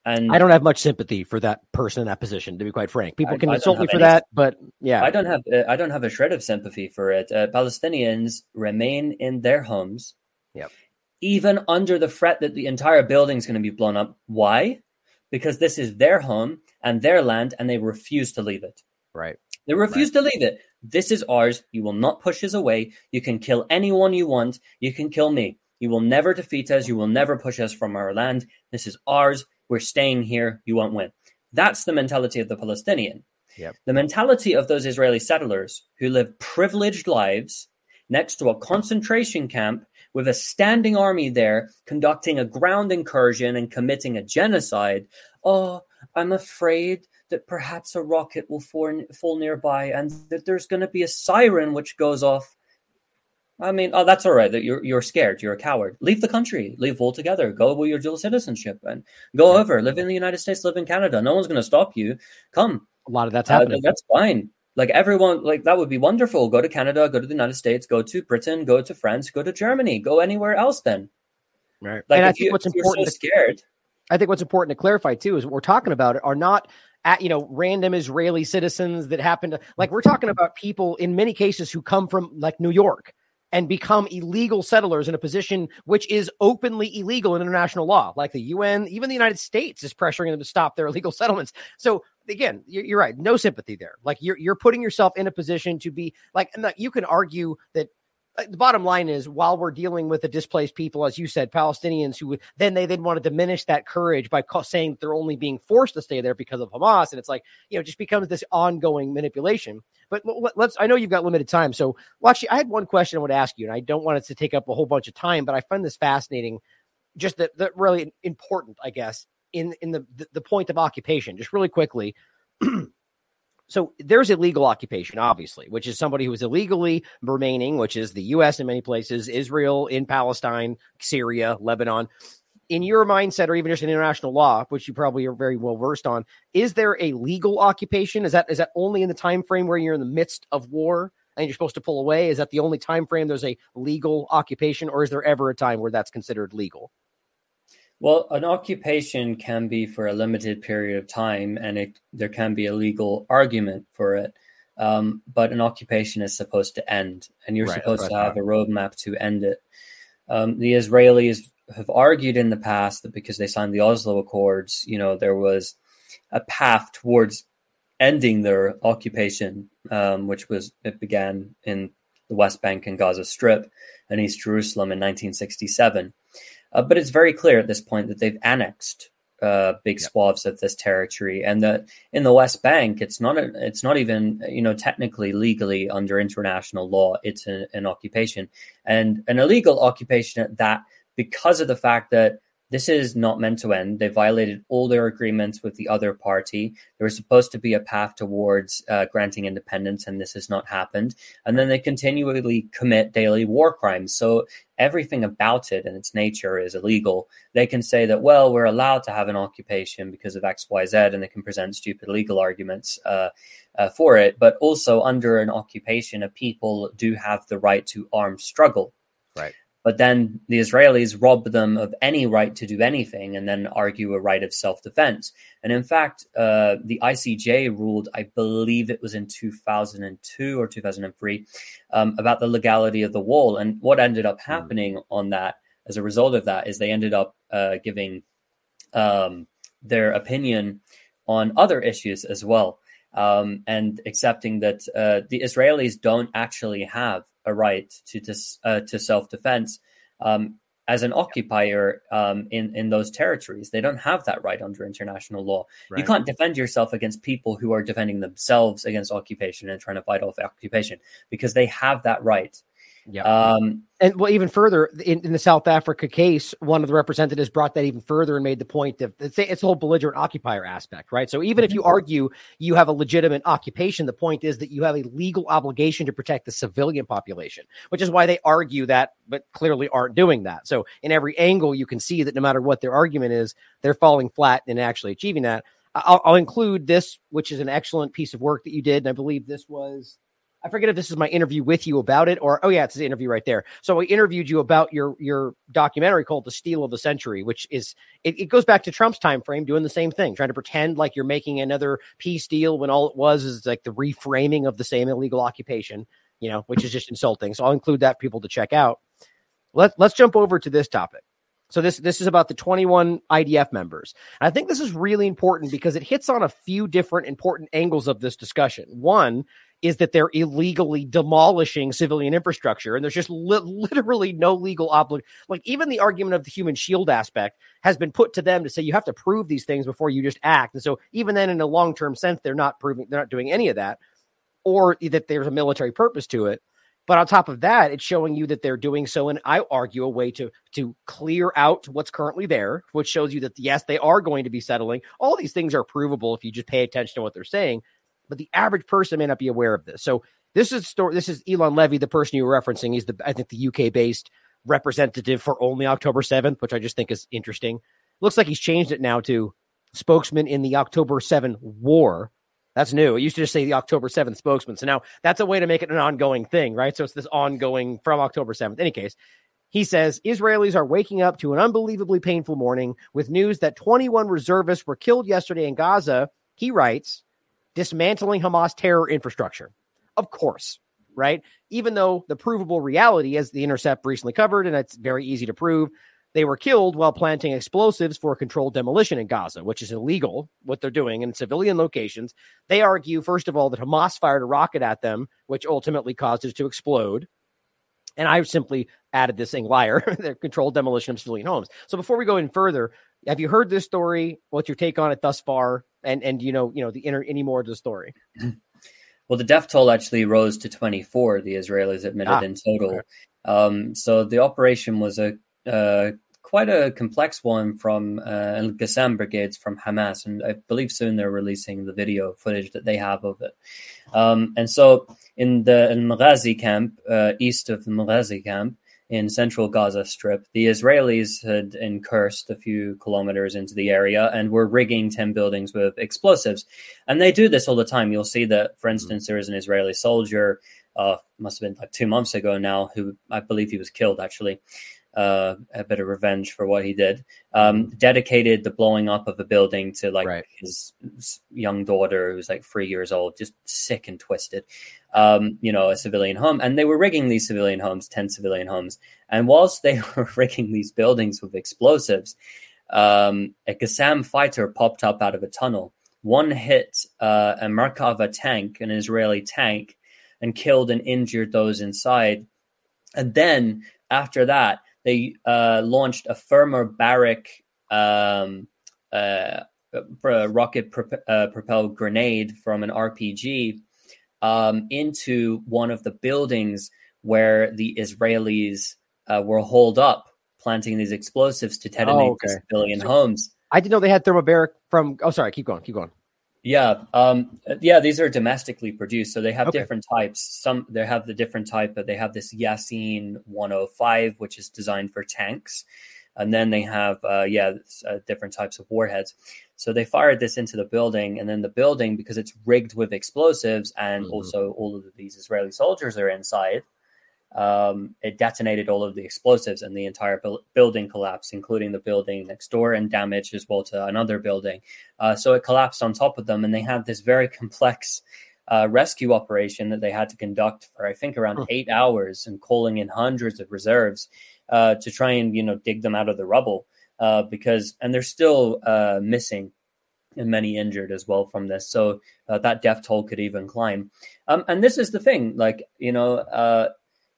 And I don't have much sympathy for that person in that position, to be quite frank. People I- can I insult me for any- that, but yeah, I don't have uh, I don't have a shred of sympathy for it. Uh, Palestinians remain in their homes, Yep. even under the threat that the entire building is going to be blown up. Why? Because this is their home and their land, and they refuse to leave it. right. They refuse to leave it. This is ours. You will not push us away. You can kill anyone you want. You can kill me. You will never defeat us. You will never push us from our land. This is ours. We're staying here. You won't win. That's the mentality of the Palestinian. Yep. The mentality of those Israeli settlers who live privileged lives next to a concentration camp with a standing army there conducting a ground incursion and committing a genocide. Oh, I'm afraid that perhaps a rocket will fall, fall nearby and that there's going to be a siren which goes off. I mean, oh, that's all right. That you're you're scared. You're a coward. Leave the country. Leave altogether. Go with your dual citizenship and go over. Live in the United States. Live in Canada. No one's going to stop you. Come. A lot of that's Uh, happening. that's fine. Like everyone, like that would be wonderful. Go to Canada. Go to the United States. Go to Britain. Go to France. Go to Germany. Go anywhere else. Then, right. like, and I think you, what's important so to scared. I think what's important to clarify too is what we're talking about are not at you know random Israeli citizens that happen to like we're talking about people in many cases who come from like New York and become illegal settlers in a position which is openly illegal in international law. Like the UN even the United States is pressuring them to stop their illegal settlements. So again you're, you're right. No sympathy there. Like you're you're putting yourself in a position to be like you can argue that Uh, the bottom line is while we're dealing with the displaced people as you said palestinians who then they then want to diminish that courage by ca- saying they're only being forced to stay there because of hamas. And it's like you know it just becomes this ongoing manipulation. But let's i know you've got limited time so well actually i had one question i want to ask you and i don't want it to take up a whole bunch of time but i find this fascinating. Just that that really important i guess in in the, the point of occupation just really quickly so there's illegal occupation, obviously, which is somebody who is illegally remaining, which is the U.S. in many places, Israel in Palestine, Syria, Lebanon. In your mindset, or even just in international law, which you probably are very well versed on, is there a legal occupation? Is that is that only in the time frame where you're in the midst of war and you're supposed to pull away? Is that the only time frame there's a legal occupation, or is there ever a time where that's considered legal? Well, an occupation can be for a limited period of time, and it, there can be a legal argument for it. Um, but an occupation is supposed to end, and you're Right, supposed that's to have a roadmap to end it. Um, the Israelis have argued in the past that because they signed the Oslo Accords, you know, there was a path towards ending their occupation, um, which was it began in the West Bank and Gaza Strip and East Jerusalem in 1967. Uh, but it's very clear at this point that they've annexed uh, big Yep. swaths of this territory, and that in the West Bank, it's not a, it's not even you know technically legally under international law, it's a, an occupation and an illegal occupation at that because of the fact that this is not meant to end. They violated all their agreements with the other party. There was supposed to be a path towards uh, granting independence, and this has not happened. And then they continually commit daily war crimes. So everything about it and its nature is illegal. They can say that, well, we're allowed to have an occupation because of X, Y, Z, and they can present stupid legal arguments uh, uh, for it. But also, under an occupation, a people do have the right to armed struggle. Right. But then the Israelis rob them of any right to do anything and then argue a right of self defense. And in fact, uh, the ICJ ruled, I believe it was in 2002 or 2003, um, about the legality of the wall. And what ended up happening on that as a result of that is they ended up uh, giving um, their opinion on other issues as well. um, and accepting that uh, the Israelis don't actually have a right to dis, uh, to self defense um, as an occupier um, in in those territories. They don't have that right under international law. Right. You can't defend yourself against people who are defending themselves against occupation and trying to fight off occupation because they have that right. Yeah. Um, and well, even further in, in, the South Africa case, one of the representatives brought that even further and made the point that it's, it's the whole belligerent occupier aspect, right? So even if you mm-hmm. argue you have a legitimate occupation, the point is that you have a legal obligation to protect the civilian population, which is why they argue that, but clearly aren't doing that. So in every angle, you can see that no matter what their argument is, they're falling flat in actually achieving that. I'll, I'll include this, which is an excellent piece of work that you did, and I believe this was I forget if this is my interview with you about it or oh yeah, it's the interview right there. So I interviewed you about your your documentary called The Steal of the Century, which is it, it goes back to Trump's time frame doing the same thing, trying to pretend like you're making another peace deal when all it was is like the reframing of the same illegal occupation, you know, which is just insulting. So I'll include that people to check out. Let, let's jump over to this topic. So this this is about the 21 IDF members. And I think this is really important because it hits on a few different important angles of this discussion. One is that they're illegally demolishing civilian infrastructure and there's just li- literally no legal obligation like even the argument of the human shield aspect has been put to them to say you have to prove these things before you just act and so even then in a long-term sense they're not proving they're not doing any of that or that there's a military purpose to it. But on top of that it's showing you that they're doing so and i argue a way to to clear out what's currently there which shows you that yes they are going to be settling. All these things are provable if you just pay attention to what they're saying but the average person may not be aware of this. So this is story. This is Eylon Levy, the person you were referencing. He's the I think the UK based representative for only October seventh, which I just think is interesting. Looks like he's changed it now to spokesman in the October 7 war. That's new. It used to just say the October 7th spokesman. So now that's a way to make it an ongoing thing, right? So it's this ongoing from October 7th. In any case, he says Israelis are waking up to an unbelievably painful morning with news that 21 reservists were killed yesterday in Gaza. He writes, dismantling Hamas terror infrastructure. Of course, right? Even though the provable reality, as the Intercept recently covered, and it's very easy to prove, they were killed while planting explosives for controlled demolition in Gaza, which is illegal what they're doing in civilian locations. They argue, first of all, that Hamas fired a rocket at them, which ultimately caused it to explode. And I simply added this thing liar, their controlled demolition of civilian homes. So before we go in further, have you heard this story? What's your take on it thus far? And and you know, you know, the inner any more of the story? Well, the death toll actually rose to 24. The Israelis admitted ah, in total. Um, so the operation was a uh, quite a complex one from uh, Qassam brigades from Hamas, and I believe soon they're releasing the video footage that they have of it. Um, and so in the Al Maghazi camp, uh, east of the Maghazi camp, in central Gaza Strip, the Israelis had incursed a few kilometers into the area and were rigging 10 buildings with explosives. And they do this all the time. You'll see that, for mm-hmm. instance, there is an Israeli soldier, uh, must have been like two months ago now, who I believe he was killed actually, uh, a bit of revenge for what he did. Um, dedicated the blowing up of a building to like right. his, young daughter, who's like three years old, just sick and twisted. Um, you know, a civilian home, and they were rigging these civilian homes, ten civilian homes. And whilst they were rigging these buildings with explosives, um, a Qassam fighter popped up out of a tunnel. One hit uh, a Merkava tank, an Israeli tank, and killed and injured those inside. And then after that, they uh, launched a thermobaric um, uh, rocket pro- uh, propelled grenade from an RPG um, into one of the buildings where the Israelis uh, were holed up, planting these explosives to detonate oh, okay. civilian so homes. I didn't know they had thermobaric from. Oh, sorry. Keep going. Keep going. Yeah, um, yeah, these are domestically produced, so they have okay. different types. Some they have the different type, but they have this Yassin 105, which is designed for tanks, and then they have uh, yeah uh, different types of warheads. So they fired this into the building, and then the building, because it's rigged with explosives, and mm-hmm. also all of these Israeli soldiers are inside um, it detonated all of the explosives and the entire bu- building collapsed, including the building next door and damage as well to another building. Uh, so it collapsed on top of them, and they had this very complex uh, rescue operation that they had to conduct for I think around eight hours and calling in hundreds of reserves uh, to try and you know dig them out of the rubble uh, because and they're still uh, missing and many injured as well from this. So uh, that death toll could even climb. Um, and this is the thing, like you know, uh,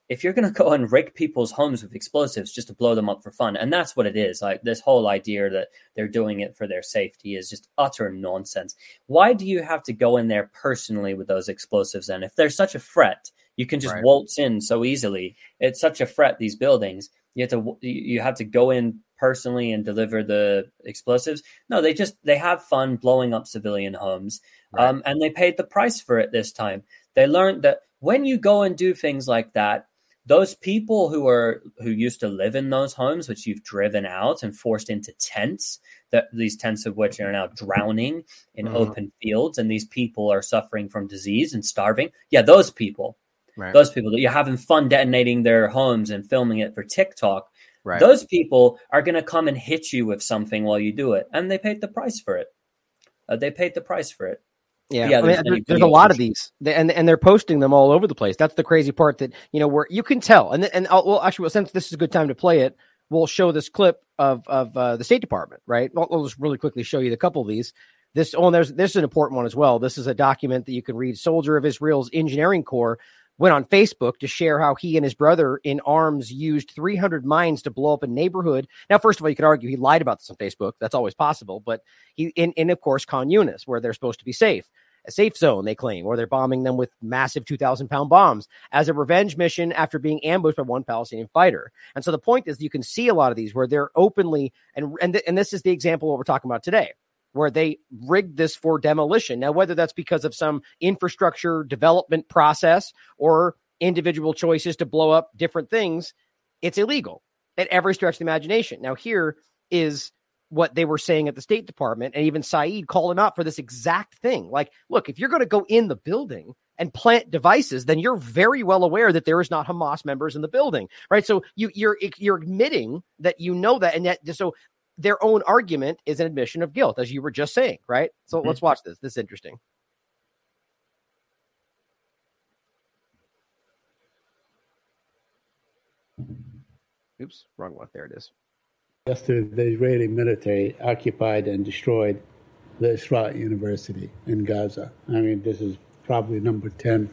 if you're going to go and rig people's homes with explosives just to blow them up for fun, and that's what it is. Like this whole idea that they're doing it for their safety is just utter nonsense. Why do you have to go in there personally with those explosives? And if they're such a threat, you can just right. waltz in so easily. It's such a threat. These buildings, you have to you have to go in personally and deliver the explosives. No, they just they have fun blowing up civilian homes, right. um, and they paid the price for it this time. They learned that when you go and do things like that, those people who are who used to live in those homes which you've driven out and forced into tents that these tents of which are now drowning in mm-hmm. open fields and these people are suffering from disease and starving yeah those people right. those people that you're having fun detonating their homes and filming it for tiktok right. those people are going to come and hit you with something while you do it and they paid the price for it uh, they paid the price for it yeah, yeah. There's, I mean, there's a lot of these, and and they're posting them all over the place. That's the crazy part that you know where you can tell. And and I'll, well, actually, well, since this is a good time to play it, we'll show this clip of of uh, the State Department. Right, I'll, I'll, just really quickly show you a couple of these. This oh, and there's this is an important one as well. This is a document that you can read. Soldier of Israel's Engineering Corps went on Facebook to share how he and his brother in arms used 300 mines to blow up a neighborhood. Now, first of all, you could argue he lied about this on Facebook. That's always possible. But he, in, in of course, Khan Yunis, where they're supposed to be safe. A safe zone, they claim, or they're bombing them with massive 2,000 pound bombs as a revenge mission after being ambushed by one Palestinian fighter. And so the point is, you can see a lot of these where they're openly, and, and, th- and this is the example what we're talking about today where they rigged this for demolition. Now, whether that's because of some infrastructure development process or individual choices to blow up different things, it's illegal at every stretch of the imagination. Now, here is what they were saying at the State Department, and even Saeed called him out for this exact thing. Like, look, if you're going to go in the building and plant devices, then you're very well aware that there is not Hamas members in the building, right? So you, you're you're admitting that you know that, and that so their own argument is an admission of guilt, as you were just saying, right? So mm-hmm. let's watch this. This is interesting. Oops, wrong one. There it is. Yesterday, the Israeli military occupied and destroyed the Israa University in Gaza. I mean, this is probably number 10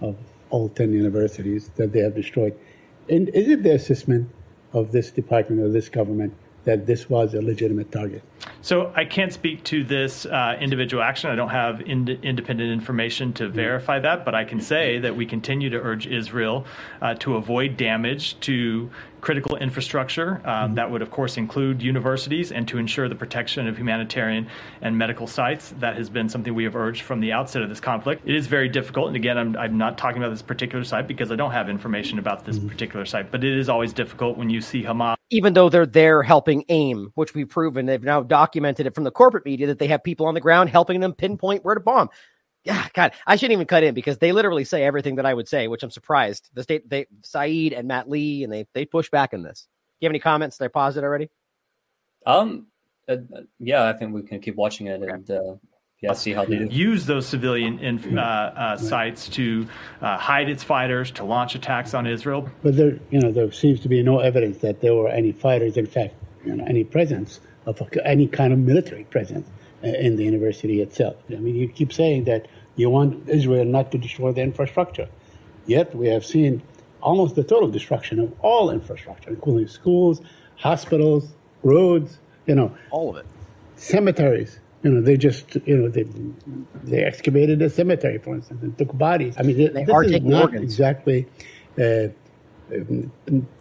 of all 10 universities that they have destroyed. And is it the assessment of this department, of this government, that this was a legitimate target. So I can't speak to this uh, individual action. I don't have ind- independent information to verify that, but I can say that we continue to urge Israel uh, to avoid damage to critical infrastructure. Um, mm-hmm. That would, of course, include universities and to ensure the protection of humanitarian and medical sites. That has been something we have urged from the outset of this conflict. It is very difficult. And again, I'm, I'm not talking about this particular site because I don't have information about this mm-hmm. particular site, but it is always difficult when you see Hamas. Even though they're there helping AIM, which we've proven, they've now documented it from the corporate media that they have people on the ground helping them pinpoint where to bomb yeah, God, I shouldn't even cut in because they literally say everything that I would say, which I'm surprised. The state, they, Saeed and Matt Lee, and they they push back in this. Do you have any comments? They're paused it already. Um, uh, yeah, I think we can keep watching it okay. and uh, yeah, see how they do. use those civilian inf- uh, uh, sites to uh, hide its fighters, to launch attacks on Israel. But there, you know, there seems to be no evidence that there were any fighters. In fact, you know, any presence of any kind of military presence uh, in the university itself. I mean, you keep saying that you want Israel not to destroy the infrastructure. Yet we have seen almost the total destruction of all infrastructure, including schools, hospitals, roads, you know. All of it. Cemeteries. You know, they just, you know, they they excavated a cemetery, for instance, and took bodies. I mean, they this is not organs. exactly uh,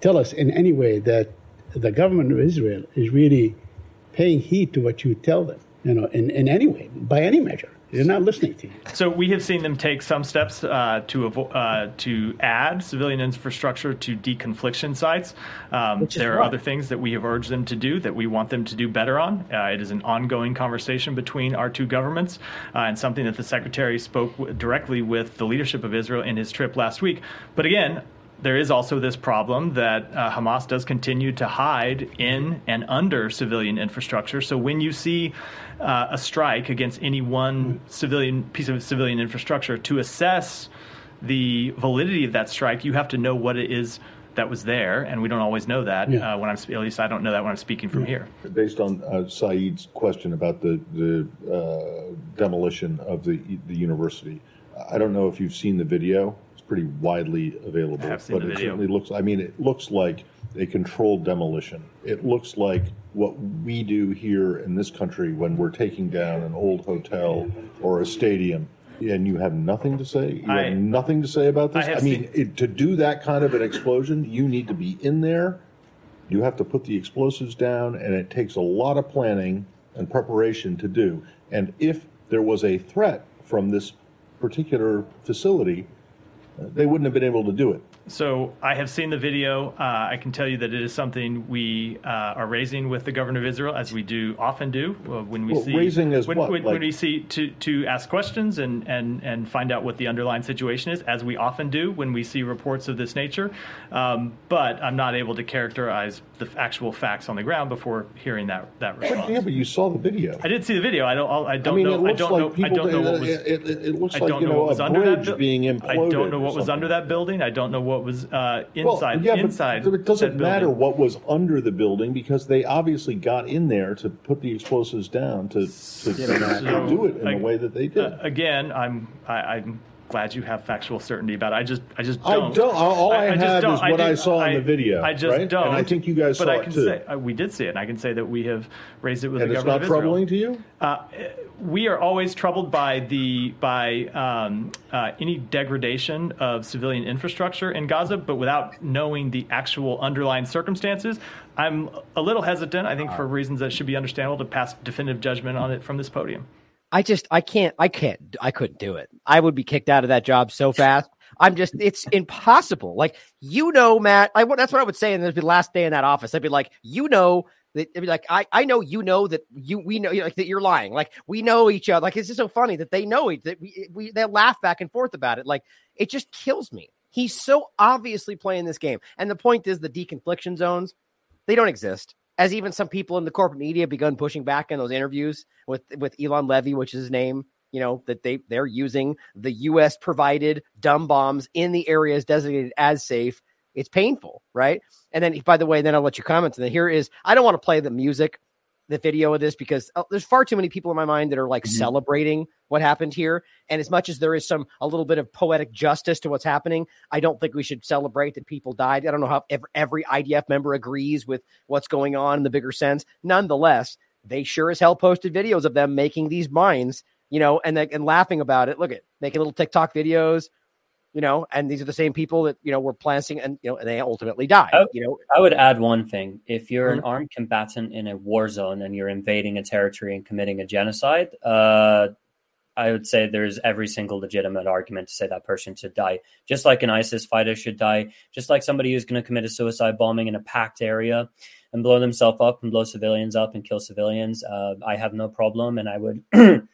tell us in any way that the government of Israel is really paying heed to what you tell them, you know, in, in any way, by any measure. They're not listening to you. So we have seen them take some steps uh, to avo- uh, to add civilian infrastructure to deconfliction sites. Um, there are other things that we have urged them to do that we want them to do better on. Uh, it is an ongoing conversation between our two governments uh, and something that the secretary spoke w- directly with the leadership of Israel in his trip last week. But again, there is also this problem that uh, Hamas does continue to hide in and under civilian infrastructure. So when you see uh, a strike against any one civilian piece of civilian infrastructure, to assess the validity of that strike, you have to know what it is that was there, and we don't always know that yeah. uh, when I'm at least I don't know that when I'm speaking from yeah. here. Based on uh, Saeed's question about the the uh, demolition of the the university, I don't know if you've seen the video. Pretty widely available, but it video. certainly looks. I mean, it looks like a controlled demolition. It looks like what we do here in this country when we're taking down an old hotel or a stadium and you have nothing to say. You I, have nothing to say about this. I, I mean, it, to do that kind of an explosion, you need to be in there. You have to put the explosives down, and it takes a lot of planning and preparation to do. And if there was a threat from this particular facility, they wouldn't have been able to do it. So I have seen the video. Uh, I can tell you that it is something we uh, are raising with the governor of Israel, as we do often do uh, when we well, see raising as when, what? When, like, when, we see to to ask questions and and and find out what the underlying situation is, as we often do when we see reports of this nature. Um, but I'm not able to characterize the actual facts on the ground before hearing that that response. But, yeah, but you saw the video. I did see the video. I don't. I don't I mean, know. I don't like know. I don't know what was. It, it, it looks like you know, know a bridge being imploded. I don't know what was under that building. I don't know what was. Uh, inside. Well, yeah, inside but it doesn't matter what was under the building because they obviously got in there to put the explosives down to, to, so, to do it in the way that they did. Uh, again, I'm I, am glad you have factual certainty about it. I just I just don't. I don't. All I, I, I have is what I, I saw in the video. I just right? don't. And I think you guys but saw I can it too. Say, uh, we did see it, and I can say that we have raised it with and the government. it's not troubling to you. Uh, we are always troubled by the by um, uh, any degradation of civilian infrastructure in Gaza, but without knowing the actual underlying circumstances, I'm a little hesitant. I think for reasons that should be understandable to pass definitive judgment on it from this podium. I just I can't I can't I couldn't do it. I would be kicked out of that job so fast. I'm just it's impossible. Like you know, Matt. I that's what I would say. And there'd be the last day in that office. I'd be like, you know that. I'd be like, I I know you know that you we know like that you're lying. Like we know each other. Like it's just so funny that they know it. That we we they laugh back and forth about it. Like it just kills me. He's so obviously playing this game. And the point is, the deconfliction zones they don't exist as even some people in the corporate media begun pushing back in those interviews with with Eylon Levy, which is his name, you know, that they they're using the US provided dumb bombs in the areas designated as safe. It's painful, right? And then by the way, then I'll let you comment. And then here is I don't want to play the music the video of this because uh, there's far too many people in my mind that are like mm-hmm. celebrating what happened here. And as much as there is some a little bit of poetic justice to what's happening, I don't think we should celebrate that people died. I don't know how every, every IDF member agrees with what's going on in the bigger sense. Nonetheless, they sure as hell posted videos of them making these mines, you know, and and laughing about it. Look at making little TikTok videos, you know, and these are the same people that you know were planting and you know, and they ultimately die. I, you know, I would add one thing: if you're mm-hmm. an armed combatant in a war zone and you're invading a territory and committing a genocide, uh, I would say there's every single legitimate argument to say that person should die, just like an ISIS fighter should die, just like somebody who's going to commit a suicide bombing in a packed area and blow themselves up and blow civilians up and kill civilians. Uh, I have no problem, and I would.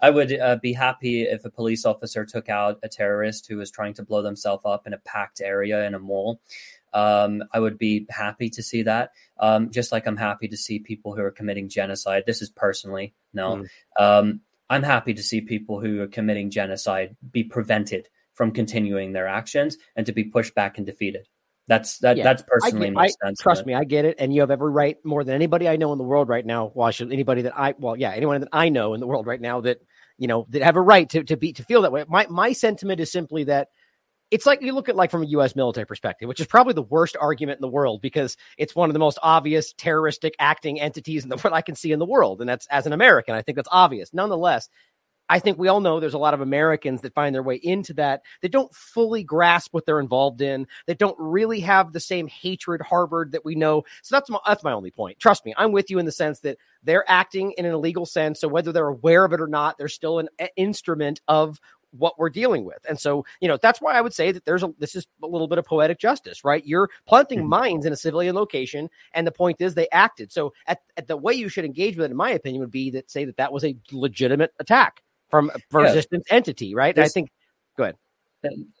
I would uh, be happy if a police officer took out a terrorist who was trying to blow themselves up in a packed area in a mall. Um, I would be happy to see that. Um, just like I'm happy to see people who are committing genocide. This is personally no. Mm. Um, I'm happy to see people who are committing genocide be prevented from continuing their actions and to be pushed back and defeated. That's that. Yeah, that's personally my stance. Trust me, I get it, and you have every right more than anybody I know in the world right now. Well, should anybody that I well, yeah, anyone that I know in the world right now that you know that have a right to to be to feel that way. My my sentiment is simply that it's like you look at like from a U.S. military perspective, which is probably the worst argument in the world because it's one of the most obvious terroristic acting entities in the what I can see in the world, and that's as an American, I think that's obvious. Nonetheless, I think we all know there's a lot of Americans that find their way into that that don't fully grasp what they're involved in, that don't really have the same hatred harbored that we know. So that's my that's my only point. Trust me, I'm with you in the sense that they're acting in an illegal sense. So whether they're aware of it or not, they're still an instrument of what we're dealing with. And so, you know, that's why I would say that there's a this is a little bit of poetic justice, right? You're planting mm-hmm. mines in a civilian location, and the point is they acted. So, at, at the way you should engage with it, in my opinion, would be that say that that was a legitimate attack from a resistance yeah. entity, right? This, I think. Go ahead.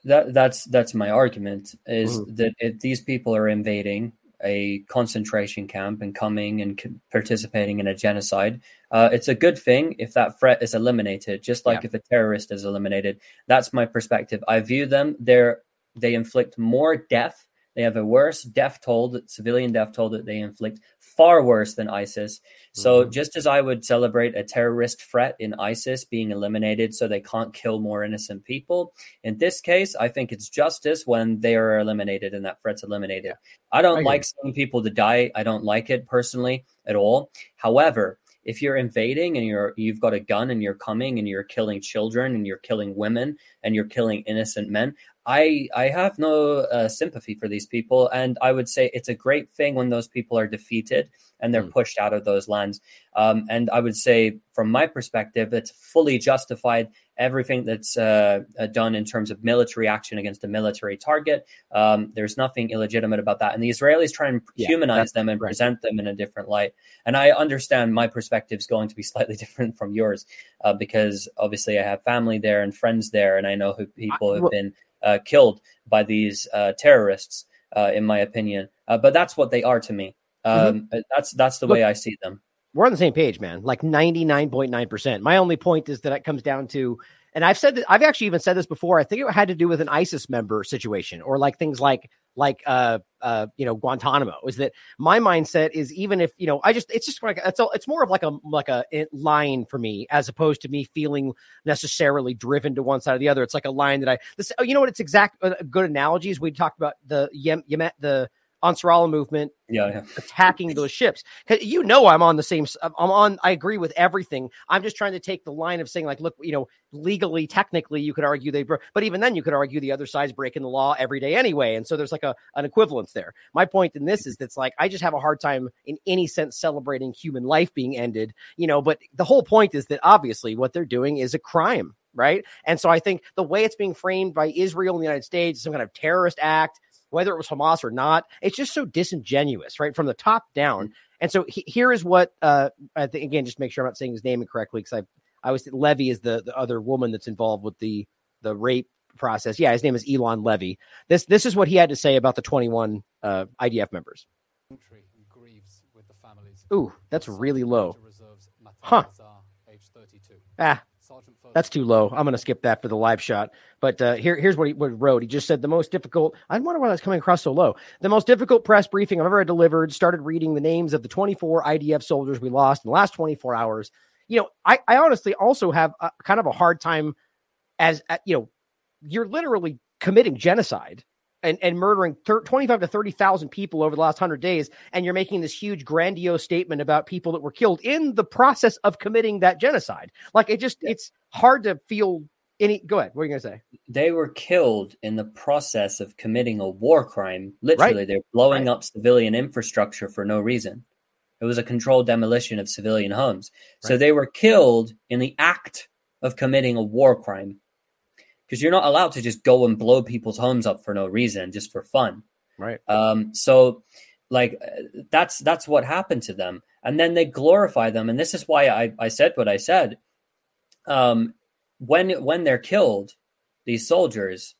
That that's that's my argument is mm-hmm. that if these people are invading a concentration camp and coming and participating in a genocide, uh, it's a good thing if that threat is eliminated. Just like yeah. if a terrorist is eliminated, that's my perspective. I view them. They're they inflict more death They have a worse death toll, civilian death toll that they inflict, far worse than ISIS. So mm-hmm. just as I would celebrate a terrorist threat in ISIS being eliminated so they can't kill more innocent people, in this case, I think it's justice when they are eliminated and that threat's eliminated. Yeah. I don't I like seeing people to die. I don't like it personally at all. However, if you're invading and you're you've got a gun and you're coming and you're killing children and you're killing women and you're killing innocent men i i have no uh, sympathy for these people and i would say it's a great thing when those people are defeated and they're mm. pushed out of those lands um, and i would say from my perspective it's fully justified everything that's uh, uh, done in terms of military action against a military target. Um, there's nothing illegitimate about that. And the Israelis try and yeah, humanize them and right. present them in a different light. And I understand my perspective is going to be slightly different from yours uh, because obviously I have family there and friends there, and I know who people have been uh, killed by these uh, terrorists. Uh, in my opinion, but that's what they are to me. Um, mm-hmm. That's that's the Look, way I see them we're on the same page, man. Like 99.9%. My only point is that it comes down to, and I've said that I've actually even said this before. I think it had to do with an ISIS member situation or like things like, like, uh, uh, you know, Guantanamo is that my mindset is even if, you know, I just, it's just like, it's, a, it's more of like a, like a line for me as opposed to me feeling necessarily driven to one side or the other. It's like a line that I, this, you know what? It's exact, uh, good analogies. We talked about the, Yem, Yemen, the, Ansarallah movement yeah, yeah. attacking those ships. You know, I'm on the same. I'm on. I agree with everything. I'm just trying to take the line of saying, like, look, you know, legally, technically, you could argue they, broke, but even then, you could argue the other side's breaking the law every day anyway. And so there's like a an equivalence there. My point in this is that's like I just have a hard time in any sense celebrating human life being ended. You know, but the whole point is that obviously what they're doing is a crime right? And so I think the way it's being framed by Israel and the United States, some kind of terrorist act, whether it was Hamas or not. It's just so disingenuous, right, from the top down. Mm-hmm. And so he, here is what uh, I think again, just make sure I'm not saying his name incorrectly because I I was Levy is the the other woman that's involved with the the rape process. Yeah, his name is Eylon Levy. This this is what he had to say about the 21 uh, IDF members. Ooh, that's really low. Huh. Ah, that's too low. I'm going to skip that for the live shot. But uh, here, here's what he what wrote. He just said the most difficult. I wonder why that's coming across so low. The most difficult press briefing I've ever delivered. Started reading the names of the 24 IDF soldiers we lost in the last 24 hours. You know, I, I honestly also have a, kind of a hard time as uh, you know, you're literally committing genocide and, and murdering thir- 25 to 30,000 people over the last 100 days. And you're making this huge, grandiose statement about people that were killed in the process of committing that genocide. Like it just, it's hard to feel any. Go ahead. What are you going to say? They were killed in the process of committing a war crime. Literally, right. they're blowing right. up civilian infrastructure for no reason. It was a controlled demolition of civilian homes. Right. So they were killed in the act of committing a war crime because you're not allowed to just go and blow people's homes up for no reason, just for fun. Right. Um, so like that's that's what happened to them. And then they glorify them. And this is why I, I said what I said. Um, when when they're killed, these soldiers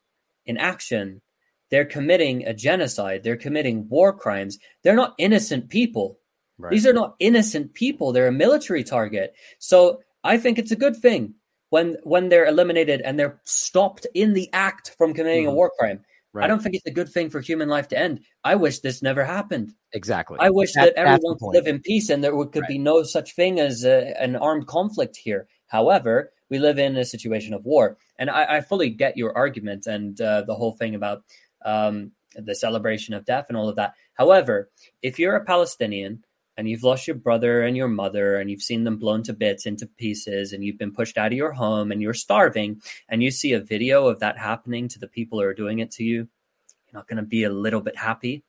in action, they're committing a genocide, they're committing war crimes. They're not innocent people. Right. These are not innocent people. They're a military target. So I think it's a good thing when when they're eliminated and they're stopped in the act from committing mm-hmm. a war crime. Right. I don't think it's a good thing for human life to end. I wish this never happened. Exactly. I wish that, that everyone could live in peace and there could right. be no such thing as a, an armed conflict here. However, we live in a situation of war, and I, I fully get your argument and uh, the whole thing about um, the celebration of death and all of that. However, if you're a Palestinian and you've lost your brother and your mother and you've seen them blown to bits into pieces and you've been pushed out of your home and you're starving and you see a video of that happening to the people who are doing it to you you're not going to be a little bit happy.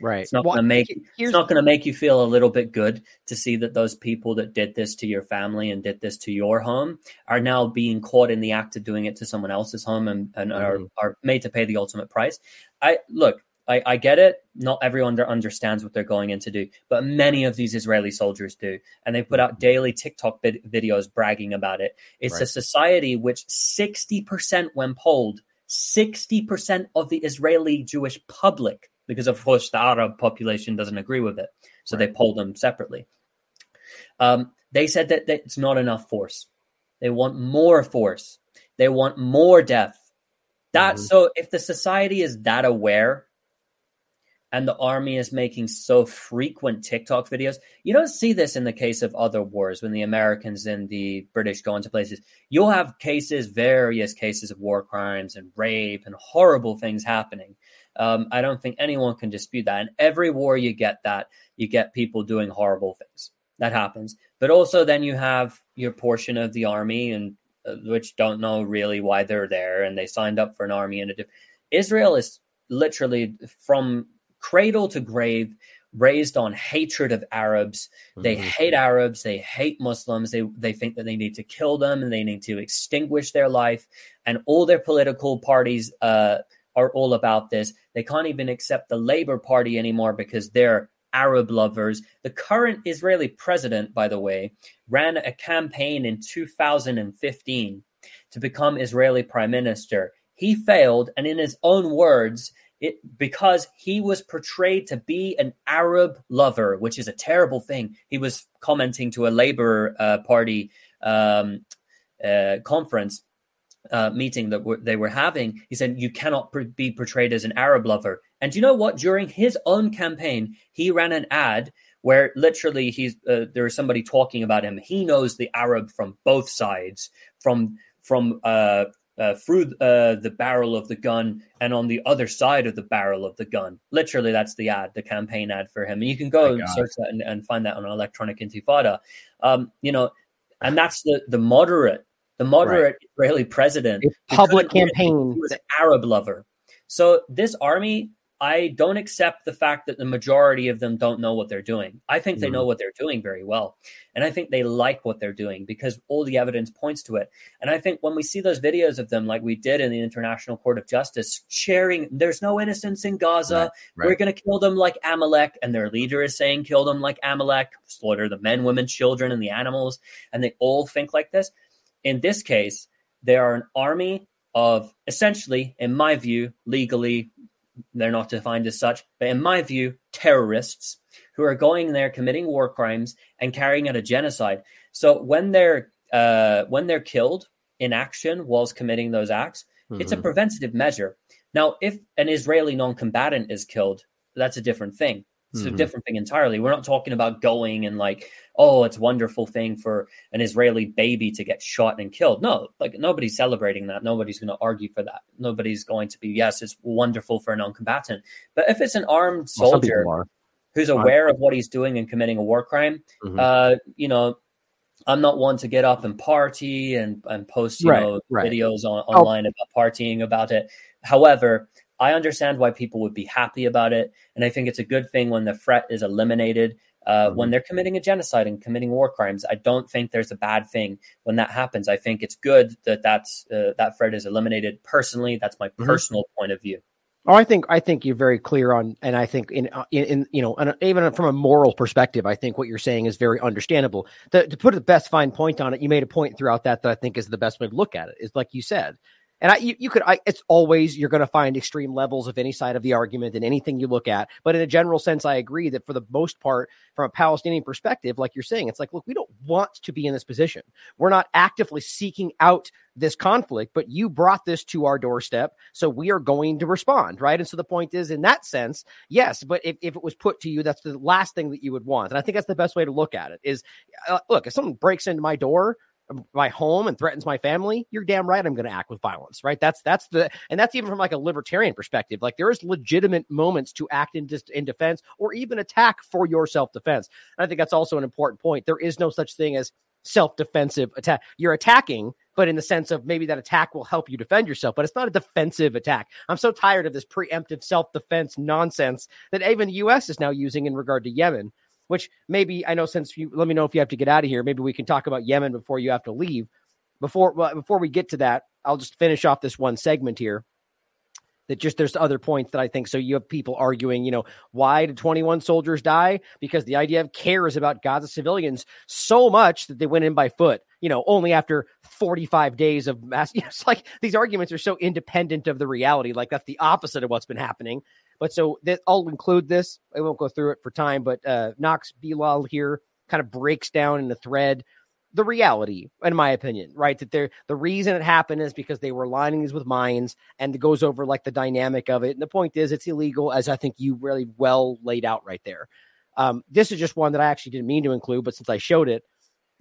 Right. It's not well, going to make it's not going to make you feel a little bit good to see that those people that did this to your family and did this to your home are now being caught in the act of doing it to someone else's home and, and mm. are, are made to pay the ultimate price. I look I, I get it. Not everyone understands what they're going in to do, but many of these Israeli soldiers do. And they put out daily TikTok vid- videos bragging about it. It's right. a society which 60% when polled, 60% of the Israeli Jewish public, because of course the Arab population doesn't agree with it. So right. they polled them separately. Um, they said that, that it's not enough force. They want more force. They want more death. That mm-hmm. so if the society is that aware and the army is making so frequent TikTok videos. You don't see this in the case of other wars when the Americans and the British go into places. You'll have cases, various cases of war crimes and rape and horrible things happening. Um, I don't think anyone can dispute that. In every war, you get that. You get people doing horrible things. That happens. But also, then you have your portion of the army and uh, which don't know really why they're there and they signed up for an army and a Israel is literally from cradle to grave raised on hatred of Arabs. They mm-hmm. hate Arabs, they hate Muslims, they they think that they need to kill them and they need to extinguish their life and all their political parties uh, are all about this. They can't even accept the Labor Party anymore because they're Arab lovers. The current Israeli president, by the way, ran a campaign in 2015 to become Israeli prime minister. He failed, and in his own words, it because he was portrayed to be an Arab lover, which is a terrible thing. He was commenting to a Labour uh, Party um, uh, conference uh, meeting that w- they were having. He said, "You cannot pr- be portrayed as an Arab lover." And you know what? During his own campaign, he ran an ad where literally he's uh, there is somebody talking about him. He knows the Arab from both sides, from from uh, through uh, the barrel of the gun and on the other side of the barrel of the gun. Literally, that's the ad, the campaign ad for him. And you can go and search that and, and, find that on Electronic Intifada. Um, you know, and that's the the moderate, the moderate right. Israeli president, public campaign, he was an Arab lover. So this army I don't accept the fact that the majority of them don't know what they're doing. I think they mm. know what they're doing very well. And I think they like what they're doing because all the evidence points to it. And I think when we see those videos of them, like we did in the International Court of Justice, sharing, there's no innocence in Gaza. Right, right. We're going to kill them like Amalek. And their leader is saying, kill them like Amalek, slaughter the men, women, children, and the animals. And they all think like this. In this case, they are an army of essentially, in my view, legally they're not defined as such, but in my view, terrorists who are going there committing war crimes and carrying out a genocide. So when they're uh, when they're killed in action whilst committing those acts, mm-hmm. it's a mm-hmm. preventative measure. Now, if an Israeli non-combatant is killed, that's a different thing. It's mm-hmm. a different thing entirely. We're not talking about going and like, oh, it's a wonderful thing for an Israeli baby to get shot and killed. No, like nobody's celebrating that. Nobody's going to argue for that. Nobody's going to be, yes, it's wonderful for a non-combatant. But if it's an armed soldier well, who's aware of what he's doing and committing a war crime, mm-hmm. uh, you know, I'm not one to get up and party and, and post, you right, know, right. videos on, oh. online oh. about partying about it. However, I understand why people would be happy about it. And I think it's a good thing when the threat is eliminated. Uh, mm-hmm. When they're committing a genocide and committing war crimes, I don't think there's a bad thing when that happens. I think it's good that that's uh, that threat is eliminated. Personally, that's my mm-hmm. personal point of view. Oh, I think I think you're very clear on, and I think in uh, in, in you know, even from a moral perspective, I think what you're saying is very understandable. To, to put the best fine point on it, you made a point throughout that that I think is the best way to look at it. Is like you said, and I, you, you could, I, it's always, you're going to find extreme levels of any side of the argument in anything you look at. But in a general sense, I agree that for the most part, from a Palestinian perspective, like you're saying, it's like, look, we don't want to be in this position. We're not actively seeking out this conflict, but you brought this to our doorstep. So we are going to respond, right? And so the point is, in that sense, yes, but if, if it was put to you, that's the last thing that you would want. And I think that's the best way to look at it is uh, look, if someone breaks into my door, my home and threatens my family, you're damn right I'm going to act with violence, right? That's that's the and that's even from like a libertarian perspective. Like there is legitimate moments to act in just in defense or even attack for your self defense. And I think that's also an important point. There is no such thing as self defensive attack. You're attacking, but in the sense of maybe that attack will help you defend yourself, but it's not a defensive attack. I'm so tired of this preemptive self defense nonsense that even the U.S. is now using in regard to Yemen which maybe I know since you let me know if you have to get out of here, maybe we can talk about Yemen before you have to leave. Before well, before we get to that, I'll just finish off this one segment here. That just there's other points that I think so. You have people arguing, you know, why did 21 soldiers die? Because the IDF cares about Gaza civilians so much that they went in by foot. You know, only after 45 days of mass. You know, it's like these arguments are so independent of the reality. Like that's the opposite of what's been happening. But so I'll include this. I won't go through it for time, but uh, Knox Bilal here kind of breaks down in the thread the reality, in my opinion, right? That they're the reason it happened is because they were lining these with mines, and it goes over like the dynamic of it. And the point is, it's illegal, as I think you really well laid out right there. Um, this is just one that I actually didn't mean to include, but since I showed it,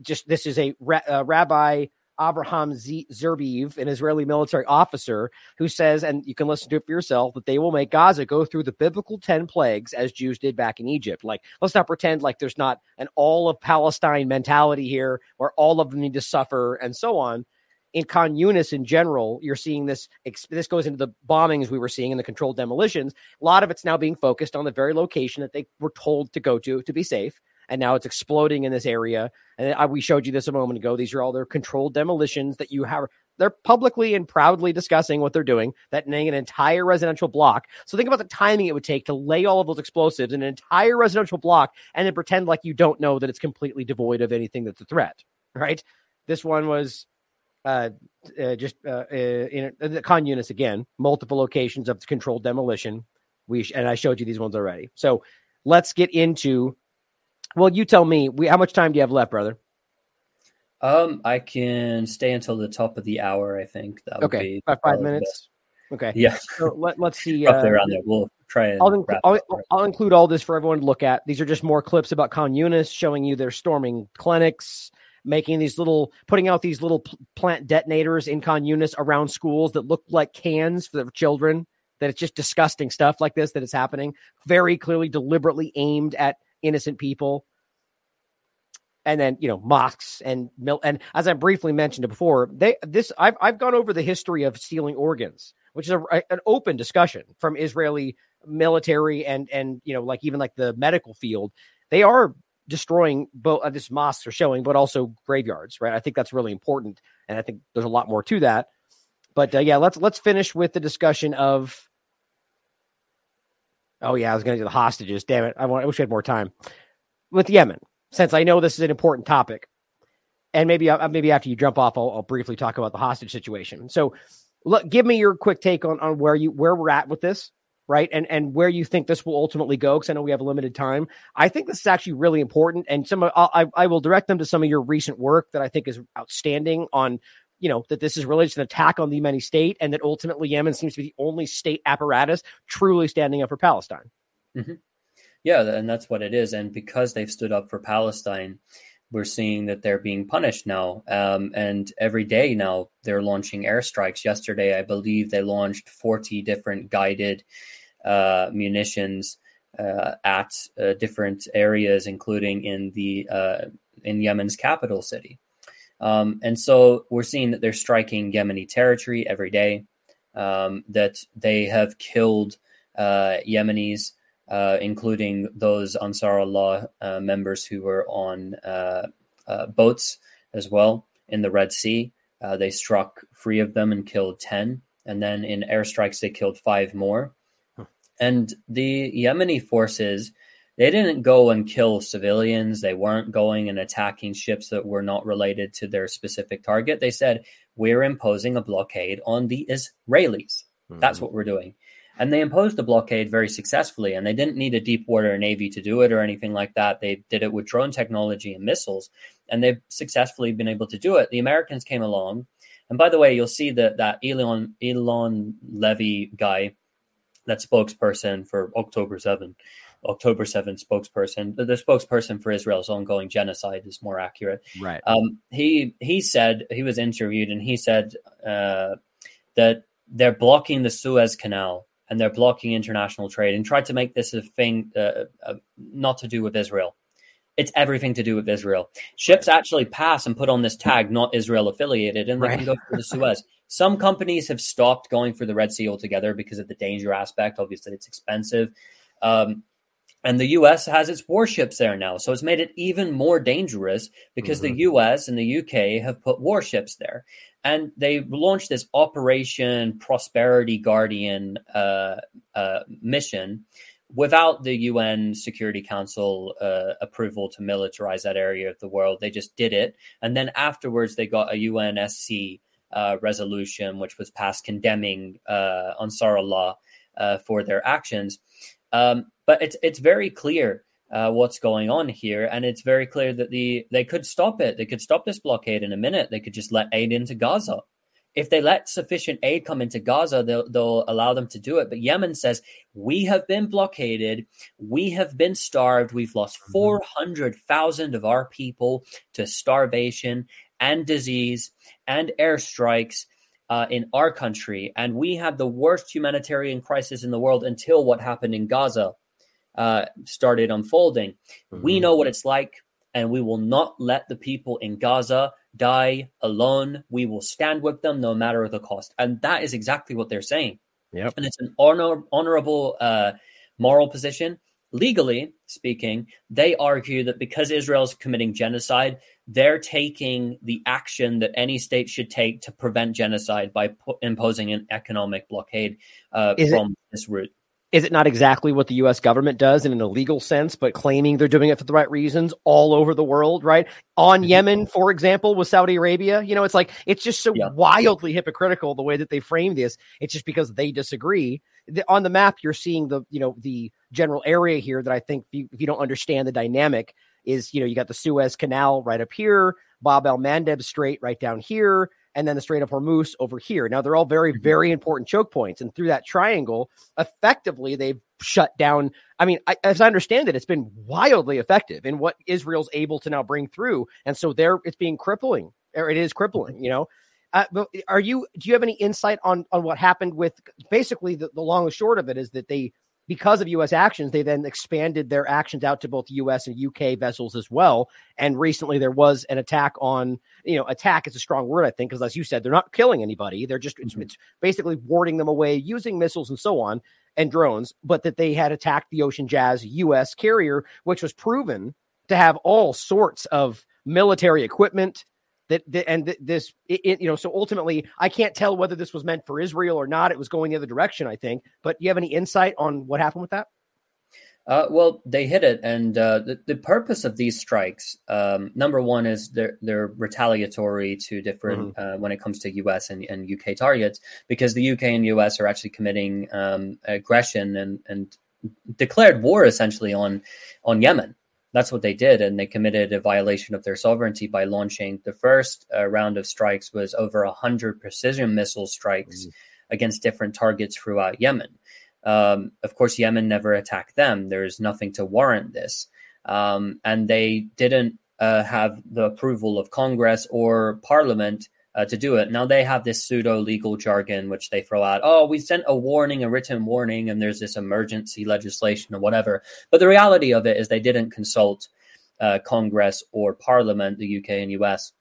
just this is a ra- uh, Rabbi Abraham Z- an Israeli military officer, who says, and you can listen to it for yourself, that they will make Gaza go through the biblical 10 plagues as Jews did back in Egypt. Like, let's not pretend like there's not an all of Palestine mentality here where all of them need to suffer and so on. In Khan Yunis in general, you're seeing this. This goes into the bombings we were seeing and the controlled demolitions. A lot of it's now being focused on the very location that they were told to go to to be safe and now it's exploding in this area. And I, we showed you this a moment ago. These are all their controlled demolitions that you have. They're publicly and proudly discussing what they're doing, that an entire residential block. So think about the timing it would take to lay all of those explosives in an entire residential block and then pretend like you don't know that it's completely devoid of anything that's a threat, right? This one was uh, uh, just uh, uh in, in the Khan Yunis again, multiple locations of controlled demolition. We sh- and I showed you these ones already. So let's get into well, you tell me. We, how much time do you have left, brother? Um, I can stay until the top of the hour. I think that would okay, be about five minutes. Okay. Yeah. So let, let's see. Up there, uh, there. We'll try and. I'll, I'll, I'll, include all this for everyone to look at. These are just more clips about Khan Yunis showing you their storming clinics, making these little, putting out these little plant detonators in Khan Yunis around schools that look like cans for the children. That it's just disgusting stuff like this that is happening. Very clearly, deliberately aimed at innocent people. And then you know mosques and mil- and as I briefly mentioned before, they this I've I've gone over the history of stealing organs, which is a, a, an open discussion from Israeli military and and you know like even like the medical field. They are destroying both uh, this mosques are showing, but also graveyards, right? I think that's really important, and I think there's a lot more to that. But uh, yeah, let's let's finish with the discussion of Oh yeah, I was going to do the hostages. Damn it! I, want, I wish we had more time with Yemen, since I know this is an important topic, and maybe uh, maybe after you jump off, I'll, I'll briefly talk about the hostage situation. So, look, give me your quick take on on where you where we're at with this, right? And and where you think this will ultimately go, because I know we have a limited time. I think this is actually really important, and some of, I I will direct them to some of your recent work that I think is outstanding on you know, that this is really just an attack on the Yemeni state and that ultimately Yemen seems to be the only state apparatus truly standing up for Palestine. Mm-hmm. Yeah, and that's what it is. And because they've stood up for Palestine, we're seeing that they're being punished now. Um, and every day now they're launching airstrikes. Yesterday, I believe they launched 40 different guided uh, munitions uh, at uh, different areas, including in the uh, in Yemen's capital city. Um, and so we're seeing that they're striking Yemeni territory every day, um, that they have killed uh, Yemenis, uh, including those Ansar Allah uh, members who were on uh, uh, boats as well in the Red Sea. Uh, they struck three of them and killed 10. And then in airstrikes, they killed five more. And the Yemeni forces they didn't go and kill civilians. They weren't going and attacking ships that were not related to their specific target. They said, We're imposing a blockade on the Israelis. Mm-hmm. That's what we're doing. And they imposed the blockade very successfully. And they didn't need a deep water navy to do it or anything like that. They did it with drone technology and missiles. And they've successfully been able to do it. The Americans came along. And by the way, you'll see that that Elon, Eylon Levy guy, that spokesperson for October 7, October 7th spokesperson, the, the, spokesperson for Israel's ongoing genocide is more accurate. Right. Um, he he said he was interviewed and he said uh, that they're blocking the Suez Canal and they're blocking international trade and tried to make this a thing uh, uh, not to do with Israel. It's everything to do with Israel. Ships actually pass and put on this tag, not Israel affiliated, and they right. can go through the Suez. Some companies have stopped going for the Red Sea altogether because of the danger aspect. Obviously, it's expensive. Um, and the US has its warships there now. So it's made it even more dangerous because mm-hmm. the US and the UK have put warships there. And they launched this Operation Prosperity Guardian uh, uh, mission without the UN Security Council uh, approval to militarize that area of the world. They just did it. And then afterwards, they got a UNSC uh, resolution, which was passed condemning uh, Ansar uh, for their actions. Um, but it's it's very clear uh, what's going on here, and it's very clear that the they could stop it. They could stop this blockade in a minute. They could just let aid into Gaza. If they let sufficient aid come into Gaza, they'll, they'll allow them to do it. But Yemen says we have been blockaded, we have been starved, we've lost mm-hmm. four hundred thousand of our people to starvation and disease and airstrikes. Uh, in our country, and we had the worst humanitarian crisis in the world until what happened in Gaza uh, started unfolding. Mm-hmm. We know what it's like, and we will not let the people in Gaza die alone. We will stand with them no matter the cost. And that is exactly what they're saying. Yep. And it's an honor, honorable uh, moral position. Legally speaking, they argue that because Israel is committing genocide, they're taking the action that any state should take to prevent genocide by imposing an economic blockade uh, from it, this route is it not exactly what the US government does in an illegal sense, but claiming they're doing it for the right reasons all over the world, right? On mm-hmm. Yemen, for example, with Saudi Arabia, you know, it's like, it's just so yeah. wildly hypocritical the way that they frame this. It's just because they disagree. The, on the map, you're seeing the, you know, the general area here that I think if you, if you don't understand the dynamic is, you know, you got the Suez Canal right up here, Bab el Mandeb Strait right down here and then the Strait of Hormuz over here. Now they're all very, mm-hmm. very important choke points, and through that triangle, effectively they've shut down. I mean, I, as I understand it, it's been wildly effective in what Israel's able to now bring through, and so there it's being crippling, or it is crippling. You know, uh, but are you? Do you have any insight on on what happened with? Basically, the, the long and short of it is that they because of U.S. actions, they then expanded their actions out to both U.S. and U.K. vessels as well. And recently, there was an attack on, you know, attack is a strong word, I think, because as you said, they're not killing anybody. They're just mm-hmm. it's, it's, basically warding them away using missiles and so on and drones. But that they had attacked the Ocean Jazz U.S. carrier, which was proven to have all sorts of military equipment, that, that and this it, it, you know so ultimately i can't tell whether this was meant for israel or not it was going the other direction i think but you have any insight on what happened with that uh, well, they hit it, and uh, the, the purpose of these strikes, um, number one, is they're they're retaliatory to different mm-hmm. uh, when it comes to U.S. and, and UK targets, because the UK and U.S. are actually committing um, aggression and and declared war essentially on on Yemen that's what they did, and they committed a violation of their sovereignty by launching the first uh, round of strikes was over hundred precision missile strikes mm. against different targets throughout Yemen. Um, of course, Yemen never attacked them. There's nothing to warrant this, um, and they didn't uh, have the approval of Congress or Parliament uh, to do it. Now they have this pseudo legal jargon which they throw out. Oh, we sent a warning, a written warning, and there's this emergency legislation or whatever. But the reality of it is they didn't consult uh, Congress or Parliament, the UK and US,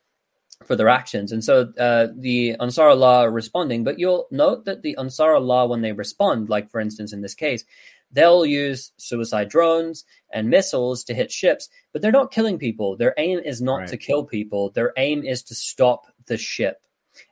for their actions. And so uh, the Ansar Allah are responding. But you'll note that the Ansar Allah, when they respond, like for instance in this case, they'll use suicide drones and missiles to hit ships, but they're not killing people. Their aim is not right. to kill people. Their aim is to stop the ship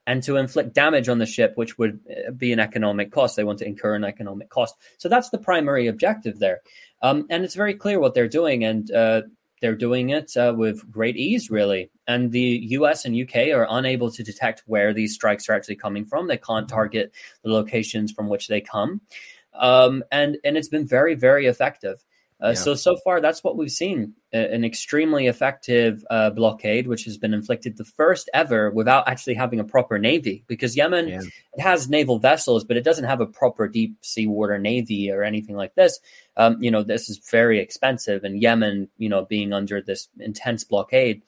and to inflict damage on the ship, which would uh, be an economic cost. They want to incur an economic cost. So that's the primary objective there. Um, and it's very clear what they're doing. And uh, they're doing it uh, with great ease, really. And the US and UK are unable to detect where these strikes are actually coming from. They can't target the locations from which they come. Um, and, and it's been very, very effective. Uh, yeah. So so far, that's what we've seen: an extremely effective uh, blockade, which has been inflicted the first ever without actually having a proper navy. Because Yemen yeah. it has naval vessels, but it doesn't have a proper deep sea water navy or anything like this. Um, you know, this is very expensive, and Yemen, you know, being under this intense blockade.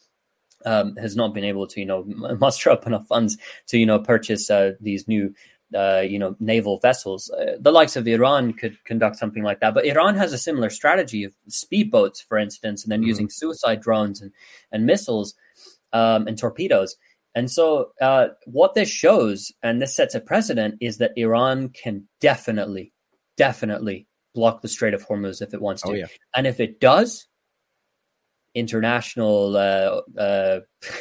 Um, has not been able to, you know, muster up enough funds to, you know, purchase uh, these new uh, you know, naval vessels. Uh, the likes of Iran could conduct something like that, but Iran has a similar strategy of speedboats, for instance, and then mm-hmm. using suicide drones and and missiles um, and torpedoes. And so, uh, what this shows, and this sets a precedent, is that Iran can definitely, definitely block the Strait of Hormuz if it wants to, oh, yeah. and if it does, international uh, uh,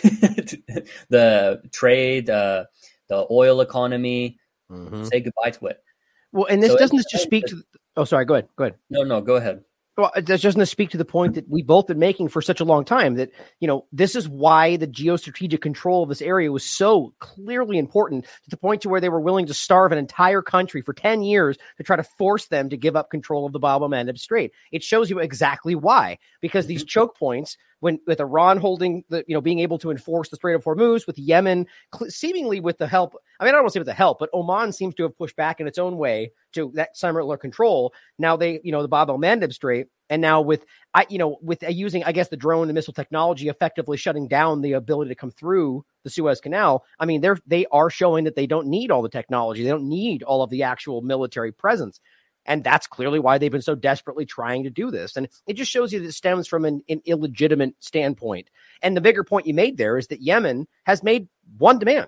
the trade, uh, the oil economy, Mm-hmm. Say goodbye to it. Well, and this so doesn't just speak to. Oh, sorry. Go ahead. Go ahead. No, no. Go ahead. Well, that's just going to speak to the point that we've both been making for such a long time that, you know, this is why the geostrategic control of this area was so clearly important to the point to where they were willing to starve an entire country for 10 years to try to force them to give up control of the Bab el Mandeb Strait. It shows you exactly why, because these mm-hmm. choke points when with Iran holding the, you know, being able to enforce the Strait of Hormuz, with Yemen seemingly with the help. I mean, I don't want to say with the help, but Oman seems to have pushed back in its own way to that similar control. Now they, you know, the Bab el Mandeb Strait, and now with, I, you know, with uh, using, I guess, the drone and missile technology, effectively shutting down the ability to come through the Suez Canal. I mean, they're they are showing that they don't need all the technology. They don't need all of the actual military presence. And that's clearly why they've been so desperately trying to do this. And it just shows you that it stems from an, an, illegitimate standpoint. And the bigger point you made there is that Yemen has made one demand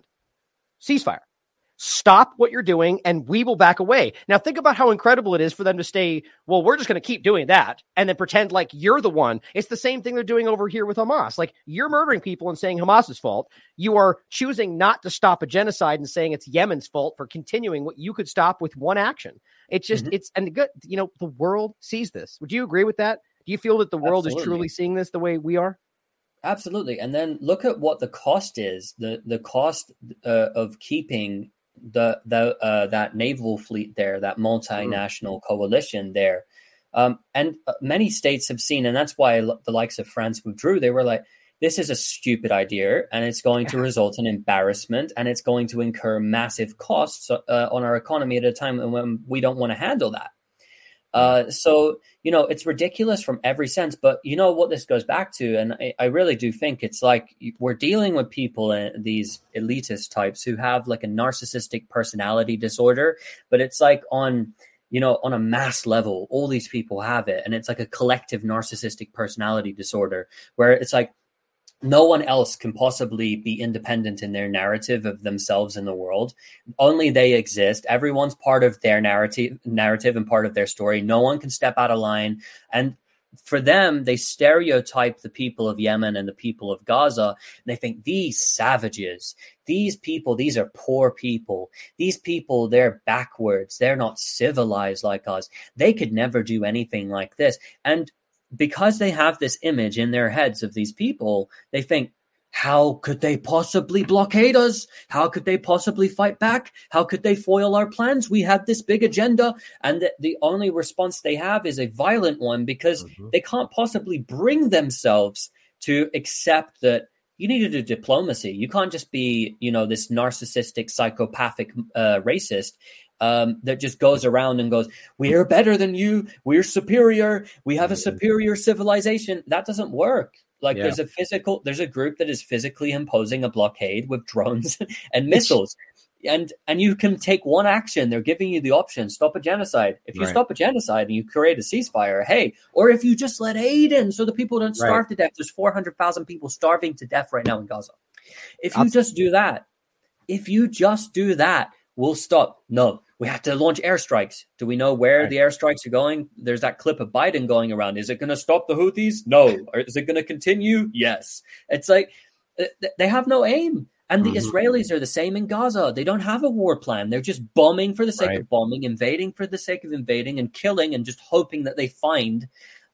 ceasefire. Stop what you're doing and we will back away. Now, think about how incredible it is for them to stay, well, we're just going to keep doing that and then pretend like you're the one. It's the same thing they're doing over here with Hamas. Like you're murdering people and saying Hamas's fault. You are choosing not to stop a genocide and saying it's Yemen's fault for continuing what you could stop with one action. It's just mm-hmm. it's and good. You know, the world sees this. Would you agree with that? Do you feel that the world Absolutely. is truly seeing this the way we are? Absolutely. And then look at what the cost is. The the cost uh, of keeping the the uh, that naval fleet there, that multinational mm-hmm. coalition there. Um, and uh, many states have seen, and that's why the likes of France withdrew. They were like, this is a stupid idea and it's going to result in embarrassment and it's going to incur massive costs uh, on our economy at a time when we don't want to handle that. Uh, so, you know, it's ridiculous from every sense. But you know what this goes back to? And I, I really do think it's like we're dealing with people, uh, these elitist types who have like a narcissistic personality disorder, but it's like on you know, on a mass level, all these people have it. And it's like a collective narcissistic personality disorder where it's like no one else can possibly be independent in their narrative of themselves in the world. Only they exist. Everyone's part of their narrative narrative and part of their story. No one can step out of line. And for them they stereotype the people of yemen and the people of gaza. They think these savages these people these are poor people. These people they're backwards. They're not civilized like us. They could never do anything like this. And because they have this image in their heads of these people, they think, how could they possibly blockade us? How could they possibly fight back? How could they foil our plans? We have this big agenda. And the, the only response they have is a violent one because mm-hmm. they can't possibly bring themselves to accept that you need to do diplomacy. You can't just be, you know, this narcissistic, psychopathic uh, racist um, that just goes around and goes, "We're better than you. We're superior. We have a mm-hmm. superior civilization." That doesn't work. Like yeah. there's a physical, there's a group that is physically imposing a blockade with drones and missiles. And and you can take one action. They're giving you the option: stop a genocide. If you right. stop a genocide and you create a ceasefire, hey, or if you just let aid in so the people don't starve right. to death. There's 400,000 people starving to death right now in Gaza. If you just do that, if you just do that, we'll stop. No, we have to launch airstrikes. Do we know where right. the airstrikes are going? There's that clip of Biden going around. Is it going to stop the Houthis? No. Or is it going to continue? Yes. It's like uh, they have no aim. And the mm-hmm. Israelis are the same in Gaza. They don't have a war plan. They're just bombing for the sake right. of bombing, invading for the sake of invading, and killing, and just hoping that they find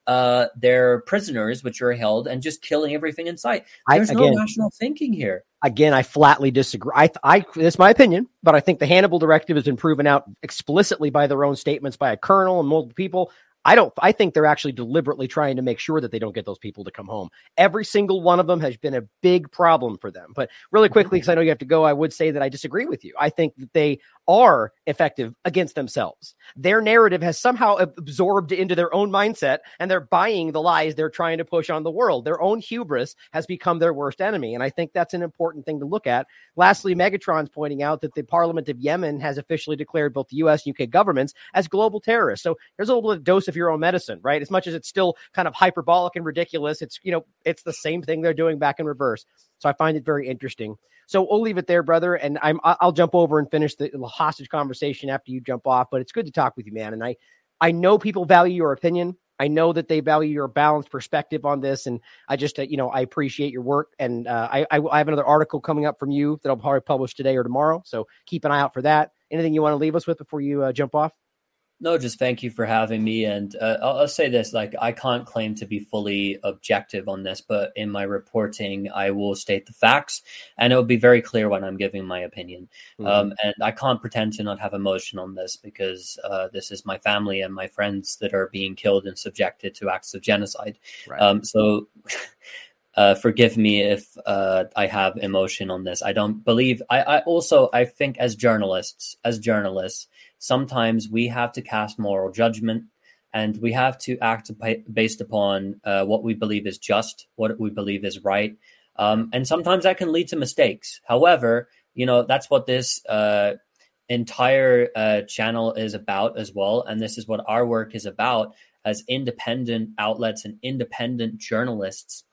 uh, their prisoners, which are held, and just killing everything in sight. There's I, again, no rational thinking here. Again, I flatly disagree. I, I, that's my opinion, but I think the Hannibal Directive has been proven out explicitly by their own statements by a colonel and multiple people. I don't I think they're actually deliberately trying to make sure that they don't get those people to come home. Every single one of them has been a big problem for them. But really quickly because I know you have to go, I would say that I disagree with you. I think that they are effective against themselves. Their narrative has somehow absorbed into their own mindset and they're buying the lies they're trying to push on the world. Their own hubris has become their worst enemy. And I think that's an important thing to look at. Lastly, Megatron's pointing out that the Parliament of Yemen has officially declared both the US and UK governments as global terrorists. So there's a little dose of your own medicine, right? As much as it's still kind of hyperbolic and ridiculous, it's, you know, it's the same thing they're doing back in reverse. So I find it very interesting. So we'll leave it there, brother. And I'm I'll jump over and finish the hostage conversation after you jump off. But it's good to talk with you, man. And I I know people value your opinion. I know that they value your balanced perspective on this, and I just, uh, you know, I appreciate your work. And uh, I, I, I, have another article coming up from you that I'll probably publish today or tomorrow. So keep an eye out for that. Anything you want to leave us with before you uh, jump off? No, just thank you for having me. And uh, I'll, I'll, say this: like, I can't claim to be fully objective on this, but in my reporting, I will state the facts, and it will be very clear when I'm giving my opinion. Mm-hmm. Um, and I can't pretend to not have emotion on this because uh, this is my family and my friends that are being killed and subjected to acts of genocide. Right. Um, so. Uh, forgive me if uh, I have emotion on this. I don't believe. I, I also I think as journalists, as journalists, sometimes we have to cast moral judgment and we have to act based upon uh, what we believe is just, what we believe is right. Um, and sometimes that can lead to mistakes. However, you know, that's what this uh, entire uh, channel is about as well. And this is what our work is about as independent outlets and independent journalists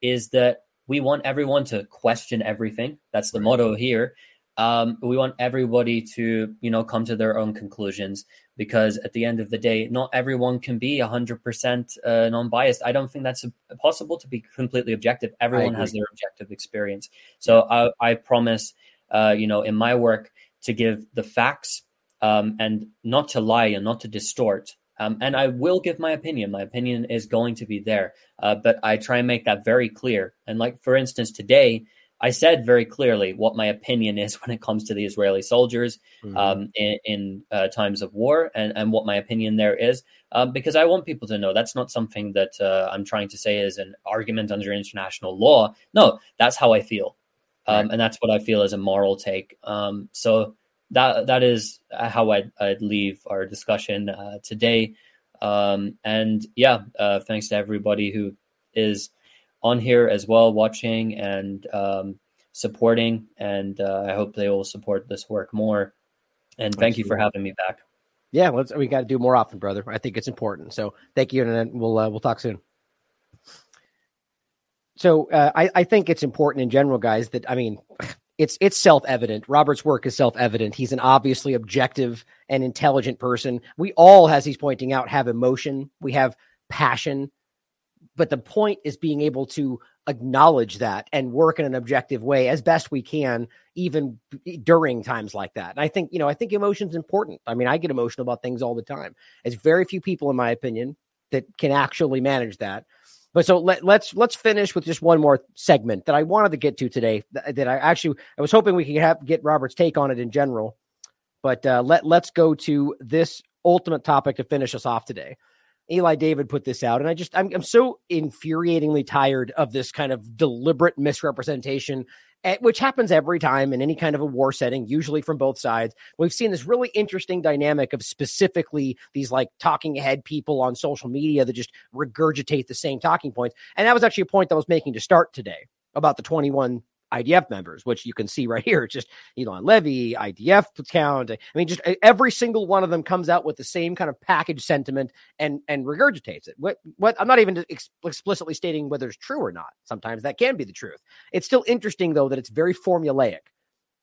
is that we want everyone to question everything. That's the motto here um, we want everybody to you know come to their own conclusions because at the end of the day not everyone can be 100% uh, non-biased. I don't think that's possible to be completely objective. Everyone has their objective experience. So i, I promise uh, you know in my work to give the facts um, and not to lie and not to distort. Um, and I will give my opinion. My opinion is going to be there, uh, but I try and make that very clear. And like for instance, today I said very clearly what my opinion is when it comes to the Israeli soldiers mm-hmm. um, in, in uh, times of war and, and what my opinion there is, um, because I want people to know that's not something that uh, I'm trying to say is an argument under international law. No, that's how I feel. Um, right. And that's what I feel is a moral take. Um, so that that is how I'd, I'd leave our discussion uh, today. Um, and yeah, uh, thanks to everybody who is on here as well, watching and um, supporting. And uh, I hope they will support this work more. And thank Absolutely. you for having me back. Yeah, let's, we got to do more often, brother. I think it's important. So thank you, and we'll uh, we'll talk soon. So uh, I, I think it's important in general, guys. That I mean, it's it's self evident. Robert's work is self evident. He's an obviously objective and intelligent person. We all, as he's pointing out, have emotion. We have passion but the point is being able to acknowledge that and work in an objective way as best we can even during times like that. And i think you know i think emotion's important. I mean i get emotional about things all the time. It's very few people in my opinion that can actually manage that. But so let, let's let's finish with just one more segment that i wanted to get to today that, that i actually i was hoping we could have get robert's take on it in general. But uh, let let's go to this ultimate topic to finish us off today Eli David put this out, and I just I'm, I'm so infuriatingly tired of this kind of deliberate misrepresentation, eh, which happens every time in any kind of a war setting, usually from both sides. We've seen this really interesting dynamic of specifically these like talking head people on social media that just regurgitate the same talking points, and that was actually a point that I was making to start today about the 21 IDF members, which you can see right here. It's just Eylon Levy, IDF count. I mean, just every single one of them comes out with the same kind of package sentiment and and regurgitates it. What what I'm not even ex- explicitly stating whether it's true or not. Sometimes that can be the truth. It's still interesting though that it's very formulaic.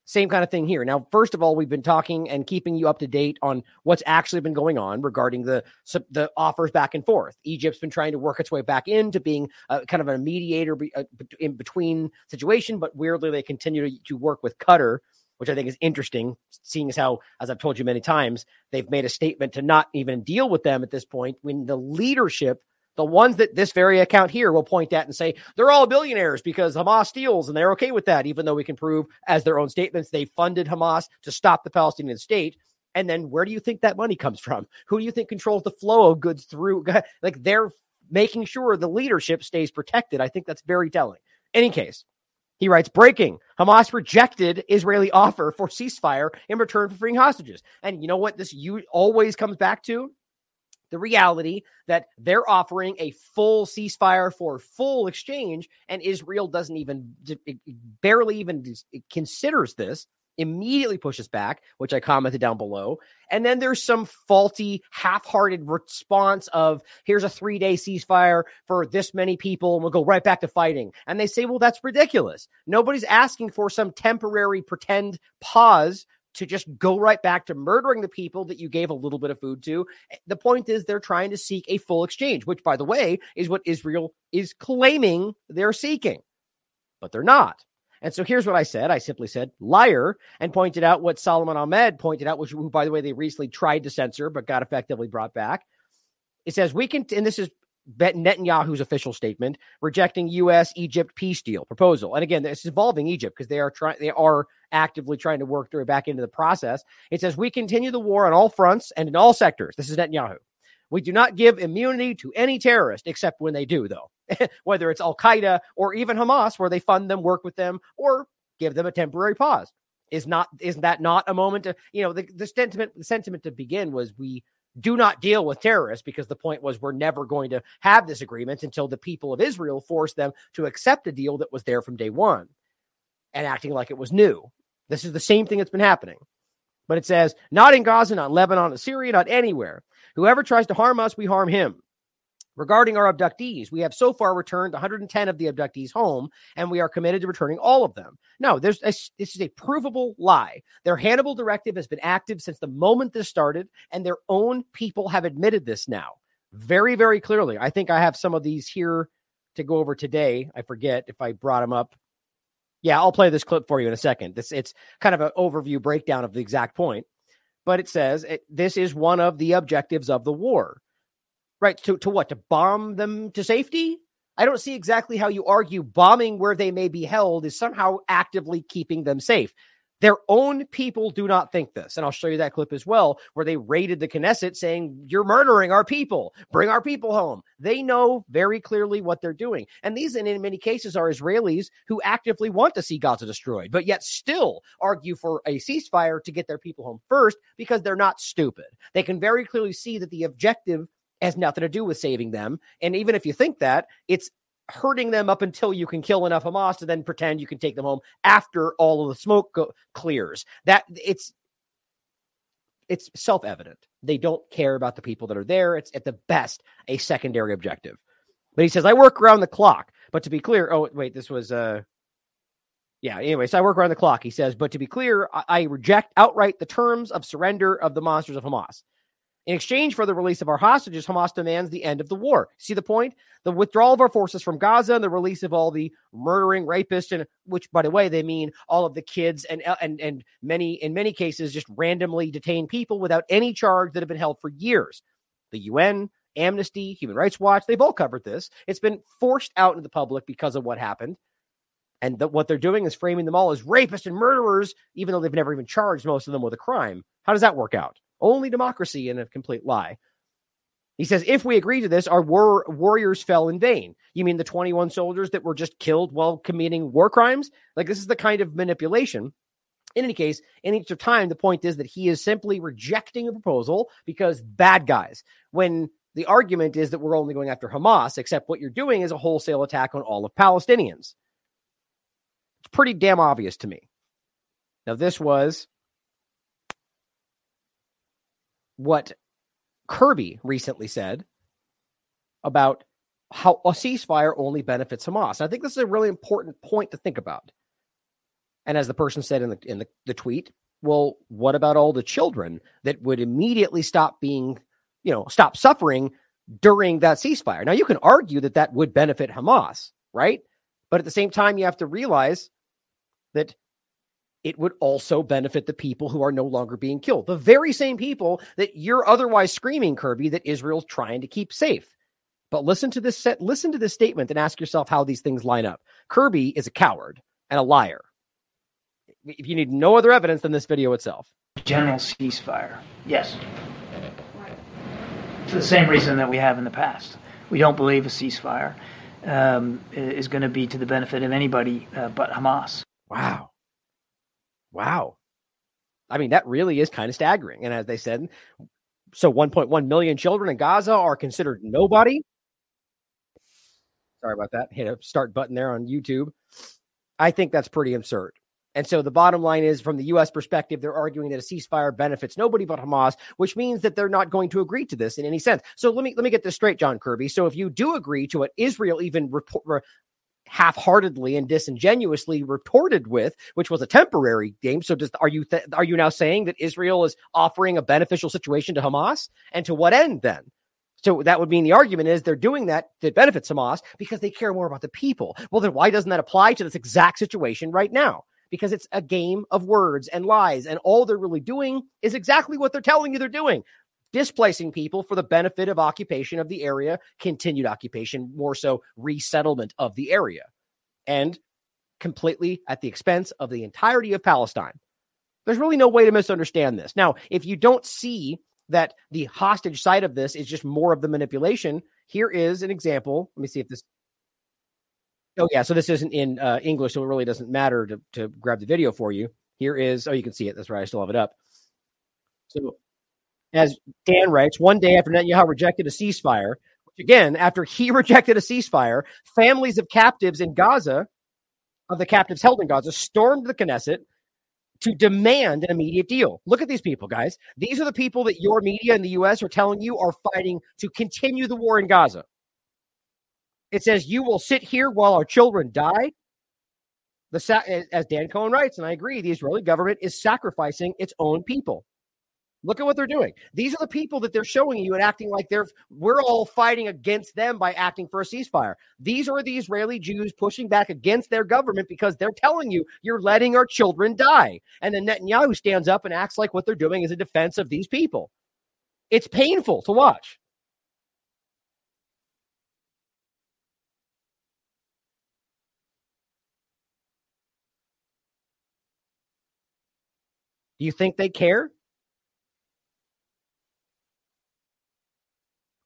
Same kind of thing here. Now, first of all, we've been talking and keeping you up to date on what's actually been going on regarding the the offers back and forth. Egypt's been trying to work its way back into being a, kind of a mediator uh, in between situation, but weirdly they continue to, to work with Qatar, which I think is interesting, seeing as how, as I've told you many times, they've made a statement to not even deal with them at this point when the leadership the ones that this very account here will point at and say they're all billionaires because Hamas steals and they're okay with that, even though we can prove, as their own statements, they funded Hamas to stop the Palestinian state. And then where do you think that money comes from? Who do you think controls the flow of goods through? Like they're making sure the leadership stays protected. I think that's very telling. Any case, he writes, breaking Hamas rejected Israeli offer for ceasefire in return for freeing hostages. And you know what this you always comes back to? The reality that they're offering a full ceasefire for full exchange, and Israel doesn't even, barely even considers this, immediately pushes back, which I commented down below. And then there's some faulty, half hearted response of here's a three day ceasefire for this many people, and we'll go right back to fighting. And they say, well, that's ridiculous. Nobody's asking for some temporary pretend pause to just go right back to murdering the people that you gave a little bit of food to. Eh, the point is, they're trying to seek a full exchange, which, by the way, is what Israel is claiming they're seeking, but they're not. And so here's what I said. I simply said liar and pointed out what Solomon Ahmed pointed out, which by the way, they recently tried to censor but got effectively brought back. It says we can, and this is Netanyahu's official statement rejecting U.S. Egypt peace deal proposal. And again, this is involving Egypt because they are trying, they are actively trying to work their way back into the process. It says we continue the war on all fronts and in all sectors. This is Netanyahu. We do not give immunity to any terrorist except when they do, though, whether it's Al Qaeda or even Hamas, where they fund them, work with them, or give them a temporary pause. Is not isn't that not a moment to you know the, the sentiment the sentiment to begin was we do not deal with terrorists because the point was we're never going to have this agreement until the people of Israel force them to accept a deal that was there from day one and acting like it was new. This is the same thing that's been happening. But it says, not in Gaza, not Lebanon, not Syria, not anywhere. Whoever tries to harm us, we harm him. Regarding our abductees, we have so far returned 110 of the abductees home, and we are committed to returning all of them. No, there's a, this is a provable lie. Their Hannibal directive has been active since the moment this started, and their own people have admitted this now very, very clearly. I think I have some of these here to go over today. I forget if I brought them up. Yeah, I'll play this clip for you in a second. This it's kind of an overview breakdown of the exact point, but it says it, this is one of the objectives of the war Right. To, to what? To bomb them to safety? I don't see exactly how you argue bombing where they may be held is somehow actively keeping them safe. Their own people do not think this. And I'll show you that clip as well, where they raided the Knesset saying, You're murdering our people. Bring our people home. They know very clearly what they're doing. And these, and in many cases, are Israelis who actively want to see Gaza destroyed, but yet still argue for a ceasefire to get their people home first because they're not stupid. They can very clearly see that the objective has nothing to do with saving them. And even if you think that, it's hurting them up until you can kill enough Hamas to then pretend you can take them home after all of the smoke go- clears. That it's it's self-evident. They don't care about the people that are there. It's at the best a secondary objective. But he says, I work around the clock. But to be clear, oh wait, this was uh yeah, anyway, so I work around the clock, he says. But to be clear, I, I reject outright the terms of surrender of the monsters of Hamas. In exchange for the release of our hostages, Hamas demands the end of the war. See the point? The withdrawal of our forces from Gaza and the release of all the murdering rapists, and which, by the way, they mean all of the kids and uh, and and many in many cases just randomly detained people without any charge that have been held for years. The UN, Amnesty, Human Rights Watch, they've all covered this. It's been forced out into the public because of what happened. And what they're doing is framing them all as rapists and murderers, even though they've never even charged most of them with a crime. How does that work out? Only democracy and a complete lie. He says, if we agree to this, our war- warriors fell in vain. You mean the 21 soldiers that were just killed while committing war crimes? Like, this is the kind of manipulation. In any case, in each of time, the point is that he is simply rejecting a proposal because bad guys. When the argument is that we're only going after Hamas, except what you're doing is a wholesale attack on all of Palestinians. It's pretty damn obvious to me. Now, this was what Kirby recently said about how a ceasefire only benefits Hamas. I think this is a really important point to think about. And as the person said in the in the, the tweet, well, what about all the children that would immediately stop being, you know, stop suffering during that ceasefire? Now you can argue that that would benefit Hamas, right? But at the same time, you have to realize that it would also benefit the people who are no longer being killed. The very same people that you're otherwise screaming, Kirby, that Israel's trying to keep safe. But listen to this set, listen to this statement and ask yourself how these things line up. Kirby is a coward and a liar. If you need no other evidence than this video itself. General ceasefire. Yes. For the same reason that we have in the past. We don't believe a ceasefire um, is going to be to the benefit of anybody uh, but Hamas. Wow. Wow. I mean, that really is kind of staggering. And as they said, so 1.1 million children in Gaza are considered nobody. Sorry about that. Hit a start button there on YouTube. I think that's pretty absurd. And so the bottom line is from the US perspective, they're arguing that a ceasefire benefits nobody but Hamas, which means that they're not going to agree to this in any sense. So let me let me get this straight, John Kirby. So if you do agree to what Israel even report, half-heartedly and disingenuously retorted with, which was a temporary game. So, does are you th- are you now saying that Israel is offering a beneficial situation to Hamas, and to what end then? So that would mean the argument is they're doing that that benefits Hamas because they care more about the people. Well, then why doesn't that apply to this exact situation right now? Because it's a game of words and lies, and all they're really doing is exactly what they're telling you they're doing displacing people for the benefit of occupation of the area, continued occupation, more so resettlement of the area, and completely at the expense of the entirety of Palestine. There's really no way to misunderstand this. Now, if you don't see that the hostage side of this is just more of the manipulation, here is an example. Let me see if this. Oh, yeah. So this isn't in uh, English, so it really doesn't matter to, to grab the video for you. Here is, oh, you can see it. That's right. I still have it up. So as Dan writes, one day after Netanyahu rejected a ceasefire, which again, after he rejected a ceasefire, families of captives in Gaza, of the captives held in Gaza, stormed the Knesset to demand an immediate deal. Look at these people, guys. These are the people that your media in the U.S. are telling you are fighting to continue the war in Gaza. It says, You will sit here while our children die. The, as Dan Cohen writes, and I agree, the Israeli government is sacrificing its own people. Look at what they're doing. These are the people that they're showing you and acting like they're we're all fighting against them by acting for a ceasefire. These are the Israeli Jews pushing back against their government because they're telling you you're letting our children die. And then Netanyahu stands up and acts like what they're doing is a defense of these people. It's painful to watch. Do you think they care?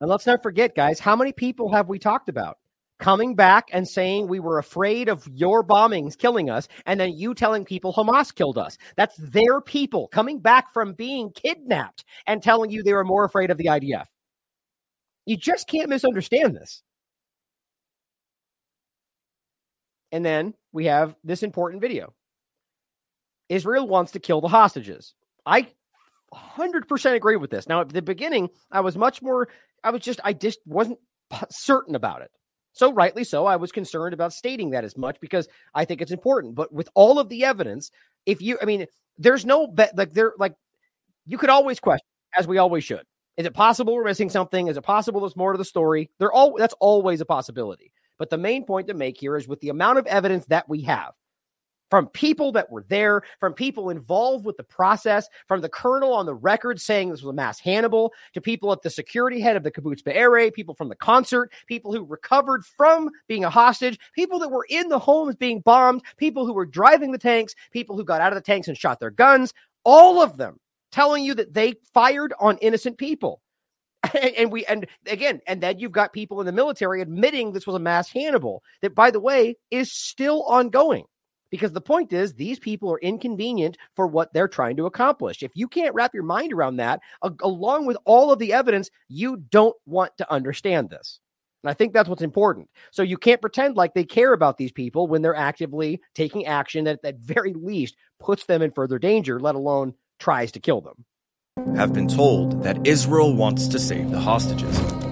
And let's not forget, guys, how many people have we talked about coming back and saying we were afraid of your bombings killing us, and then you telling people Hamas killed us? That's their people coming back from being kidnapped and telling you they were more afraid of the IDF. You just can't misunderstand this. And then we have this important video Israel wants to kill the hostages. I 100% agree with this. Now, at the beginning, I was much more I was just, I just wasn't certain about it. So, rightly so, I was concerned about stating that as much because I think it's important. But with all of the evidence, if you, I mean, there's no bet, like, there, like, you could always question, as we always should. Is it possible we're missing something? Is it possible there's more to the story? They're all, that's always a possibility. But the main point to make here is with the amount of evidence that we have, from people that were there, from people involved with the process, from the colonel on the record saying this was a mass Hannibal, to people at the security head of the kibbutz Be'eri, people from the concert, people who recovered from being a hostage, people that were in the homes being bombed, people who were driving the tanks, people who got out of the tanks and shot their guns, all of them telling you that they fired on innocent people. And, and, we and again and then you've got people in the military admitting this was a mass hannibal that by the way is still ongoing because the point is, these people are inconvenient for what they're trying to accomplish. If you can't wrap your mind around that, along with all of the evidence, you don't want to understand this. And I think that's what's important. So you can't pretend like they care about these people when they're actively taking action that, at very least, puts them in further danger, let alone tries to kill them. Have been told that Israel wants to save the hostages.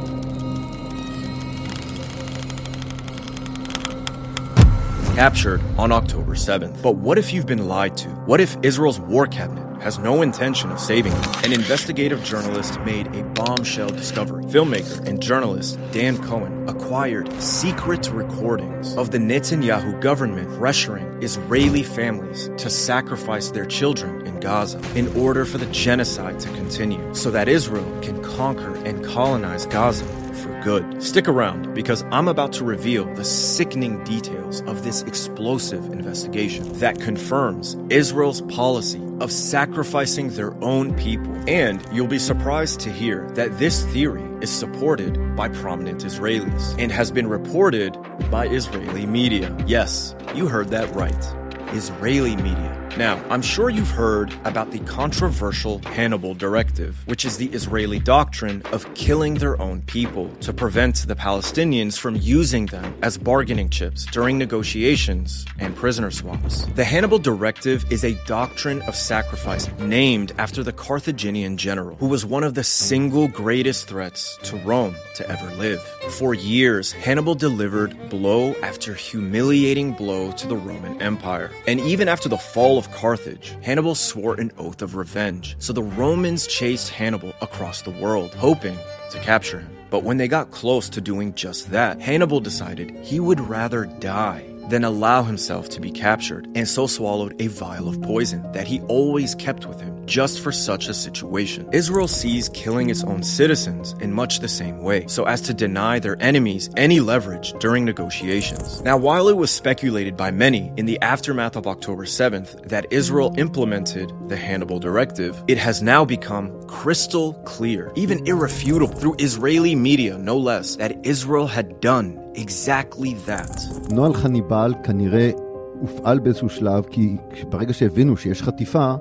Captured on October 7th. But what if you've been lied to? What if Israel's war cabinet has no intention of saving them? An investigative journalist made a bombshell discovery. Filmmaker and journalist Dan Cohen acquired secret recordings of the Netanyahu government pressuring Israeli families to sacrifice their children in Gaza in order for the genocide to continue so that Israel can conquer and colonize Gaza good. Stick around because I'm about to reveal the sickening details of this explosive investigation that confirms Israel's policy of sacrificing their own people. And you'll be surprised to hear that this theory is supported by prominent Israelis and has been reported by Israeli media. Yes, you heard that right. Israeli media. Now, I'm sure you've heard about the controversial Hannibal Directive, which is the Israeli doctrine of killing their own people to prevent the Palestinians from using them as bargaining chips during negotiations and prisoner swaps. The Hannibal Directive is a doctrine of sacrifice named after the Carthaginian general who was one of the single greatest threats to Rome to ever live. For years, Hannibal delivered blow after humiliating blow to the Roman Empire. And even after the fall of of Carthage, Hannibal swore an oath of revenge, so the Romans chased Hannibal across the world, hoping to capture him. But when they got close to doing just that, Hannibal decided he would rather die than allow himself to be captured, and so swallowed a vial of poison that he always kept with him just for such a situation. Israel sees killing its own citizens in much the same way, so as to deny their enemies any leverage during negotiations. Now, while it was speculated by many in the aftermath of October 7th that Israel implemented the Hannibal Directive, it has now become crystal clear, even irrefutable through Israeli media, no less, that Israel had done exactly that. נוהל חניבל כנראה הופעל באיזשהו שלב, כי ברגע שהבינו שיש חטיפה,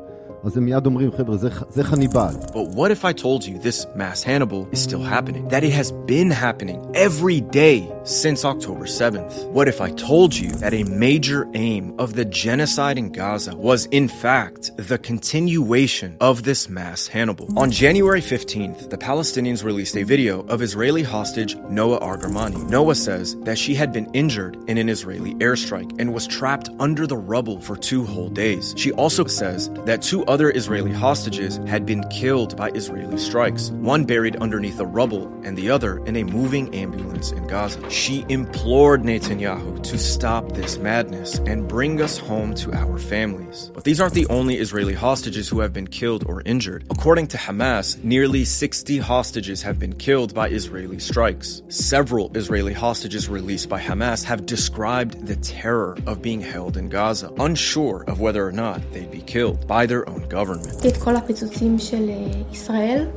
אז הם מיד אומרים, חבר'ה, זה, זה חניבל. But what if I told you this mass Hannibal is still happening? That it has been happening every day since October 7th? What if I told you that a major aim of the genocide in Gaza was in fact the continuation of this mass Hannibal? On January 15th, the Palestinians released a video of Israeli hostage Noa Argamani. Noa says that she had been injured in an Israeli airstrike and was trapped under the rubble for two whole days. She also says that two other Israeli hostages had been killed by Israeli strikes, one buried underneath the rubble and the other in a moving ambulance in Gaza. She implored Netanyahu to stop this madness and bring us home to our families. But these aren't the only Israeli hostages who have been killed or injured. According to Hamas, nearly 60 hostages have been killed by Israeli strikes. Several Israeli hostages released by Hamas have described the terror of being held in Gaza, unsure of whether or not they'd be killed by their own government. את כל הפיצוצים של ישראל,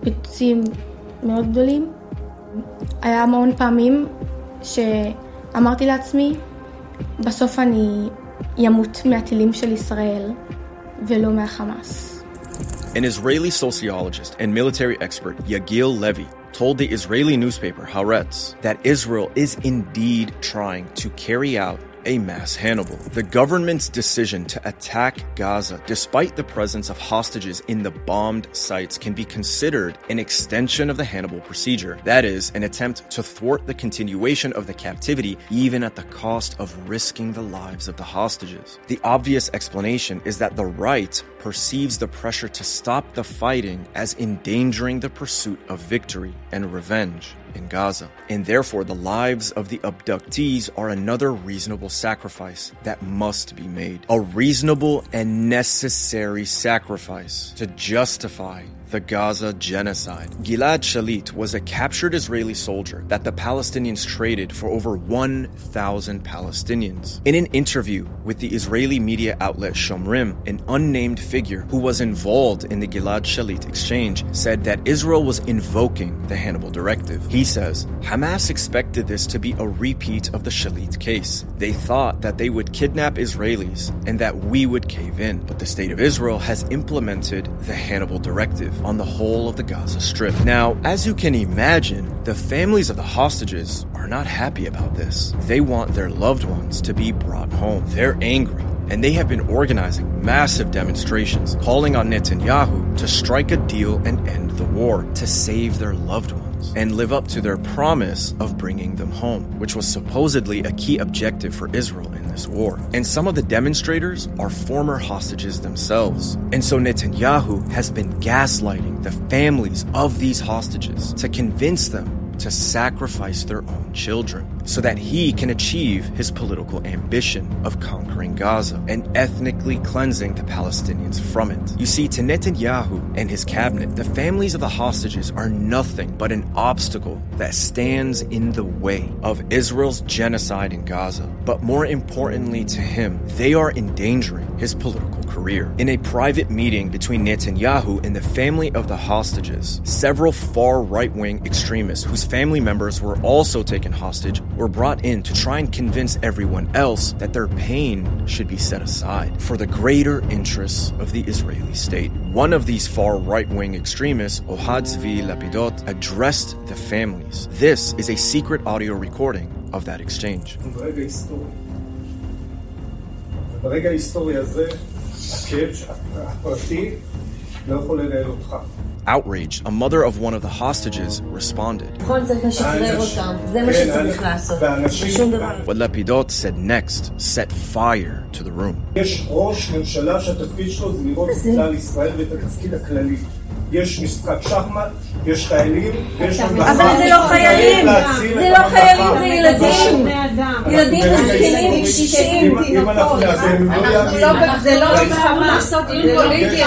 פיצוצים מאוד גדולים. היה המון פעמים שאמרתי לעצמי, בסוף אני ימות מהטילים של ישראל ולא מהחמאס. An Israeli sociologist and military expert, Yagil Levy, told the Israeli newspaper Haaretz that Israel is indeed trying to carry out a mass Hannibal. The government's decision to attack Gaza, despite the presence of hostages in the bombed sites, can be considered an extension of the Hannibal procedure. That is, an attempt to thwart the continuation of the captivity, even at the cost of risking the lives of the hostages. The obvious explanation is that the right perceives the pressure to stop the fighting as endangering the pursuit of victory and revenge in Gaza. And therefore, the lives of the abductees are another reasonable sacrifice that must be made. A reasonable and necessary sacrifice to justify the Gaza genocide. Gilad Shalit was a captured Israeli soldier that the Palestinians traded for over 1,000 Palestinians. In an interview with the Israeli media outlet Shomrim, an unnamed figure who was involved in the Gilad Shalit exchange said that Israel was invoking the Hannibal Directive. He says, Hamas expected this to be a repeat of the Shalit case. They thought that they would kidnap Israelis and that we would cave in. But the state of Israel has implemented the Hannibal Directive on the whole of the Gaza Strip. Now, as you can imagine, the families of the hostages are not happy about this. They want their loved ones to be brought home. They're angry. And they have been organizing massive demonstrations, calling on Netanyahu to strike a deal and end the war, to save their loved ones, and live up to their promise of bringing them home, which was supposedly a key objective for Israel in this war. And some of the demonstrators are former hostages themselves. And so Netanyahu has been gaslighting the families of these hostages to convince them to sacrifice their own children so that he can achieve his political ambition of conquering Gaza and ethnically cleansing the Palestinians from it. You see, to Netanyahu and his cabinet, the families of the hostages are nothing but an obstacle that stands in the way of Israel's genocide in Gaza. But more importantly to him, they are endangering his political career. In a private meeting between Netanyahu and the family of the hostages, several far right wing extremists whose family members were also taken hostage were brought in to try and convince everyone else that their pain should be set aside for the greater interests of the Israeli state. One of these far right wing extremists, Ohad Zvi Lapidot, addressed the families. This is a secret audio recording of that exchange. ברגע ההיסטורי הזה, הכאב הפרטי לא יכול לנהל אותך. Outraged, a mother of one of the hostages responded. What Lapidot said next set fire to the room. יש ראש ממשלה שהתפקיד שלו זה לראות את כלל ישראל ואת התפקיד הכללי. יש משחק שחמט, יש חיילים, ויש... אבל זה לא חיילים, זה לא חיילים, זה ילדים. ילדים וזקנים, קשישים, תינוקות. זה לא לעשות דיון פוליטי.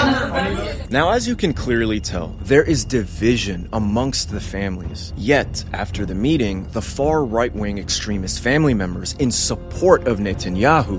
Now, as you can clearly tell, there is division amongst the families. Yet, after the meeting, the far right wing extremist family members in support of Netanyahu,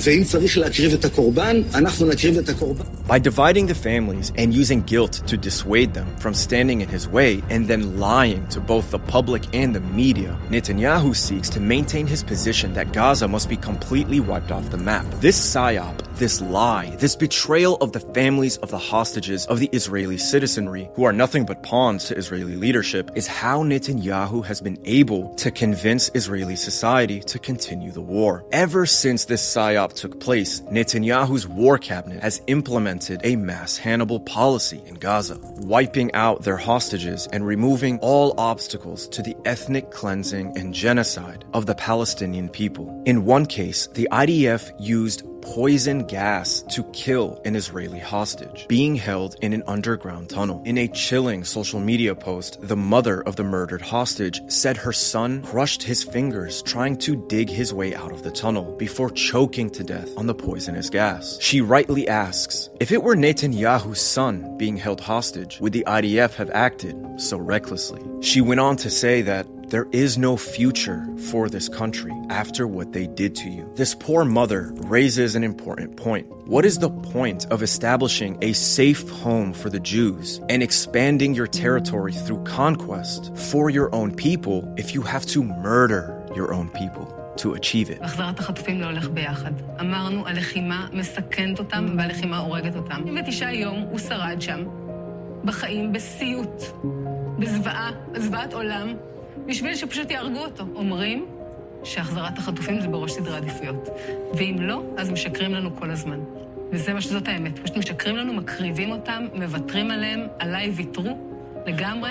ואם צריך להקריב את הקורבן, אנחנו נקריב את הקורבן. By dividing the families and using guilt to dissuade them from standing in his way and then lying to both the public and the media, Netanyahu seeks to maintain his position that Gaza must be completely wiped off the map. This psyop, this lie, this betrayal of the families of the hostages of the Israeli citizenry, who are nothing but pawns to Israeli leadership, is how Netanyahu has been able to convince Israeli society to continue the war. Ever since this psyop took place, Netanyahu's war cabinet has implemented a mass Hannibal policy in Gaza, wiping out their hostages and removing all obstacles to the ethnic cleansing and genocide of the Palestinian people. In one case, the IDF used poison gas to kill an Israeli hostage being held in an underground tunnel. In a chilling social media post, the mother of the murdered hostage said her son crushed his fingers trying to dig his way out of the tunnel before choking to death on the poisonous gas. She rightly asks, if it were Netanyahu's son being held hostage, would the IDF have acted so recklessly? She went on to say that there is no future for this country after what they did to you. This poor mother raises an important point. What is the point of establishing a safe home for the Jews and expanding your territory through conquest for your own people if you have to murder your own people? To achieve it. החזרת החטופים לא הולך ביחד. אמרנו, הלחימה מסכנת אותם והלחימה הורגת אותם. 79 יום הוא שרד שם, בחיים, בסיוט, בזוועה, זוועת עולם, בשביל שפשוט יהרגו אותו. אומרים שהחזרת החטופים זה בראש סדרי עדיפויות. ואם לא, אז משקרים לנו כל הזמן. וזה מה שזאת האמת. פשוט משקרים לנו, מקריבים אותם, מוותרים עליהם, עליי ויתרו לגמרי.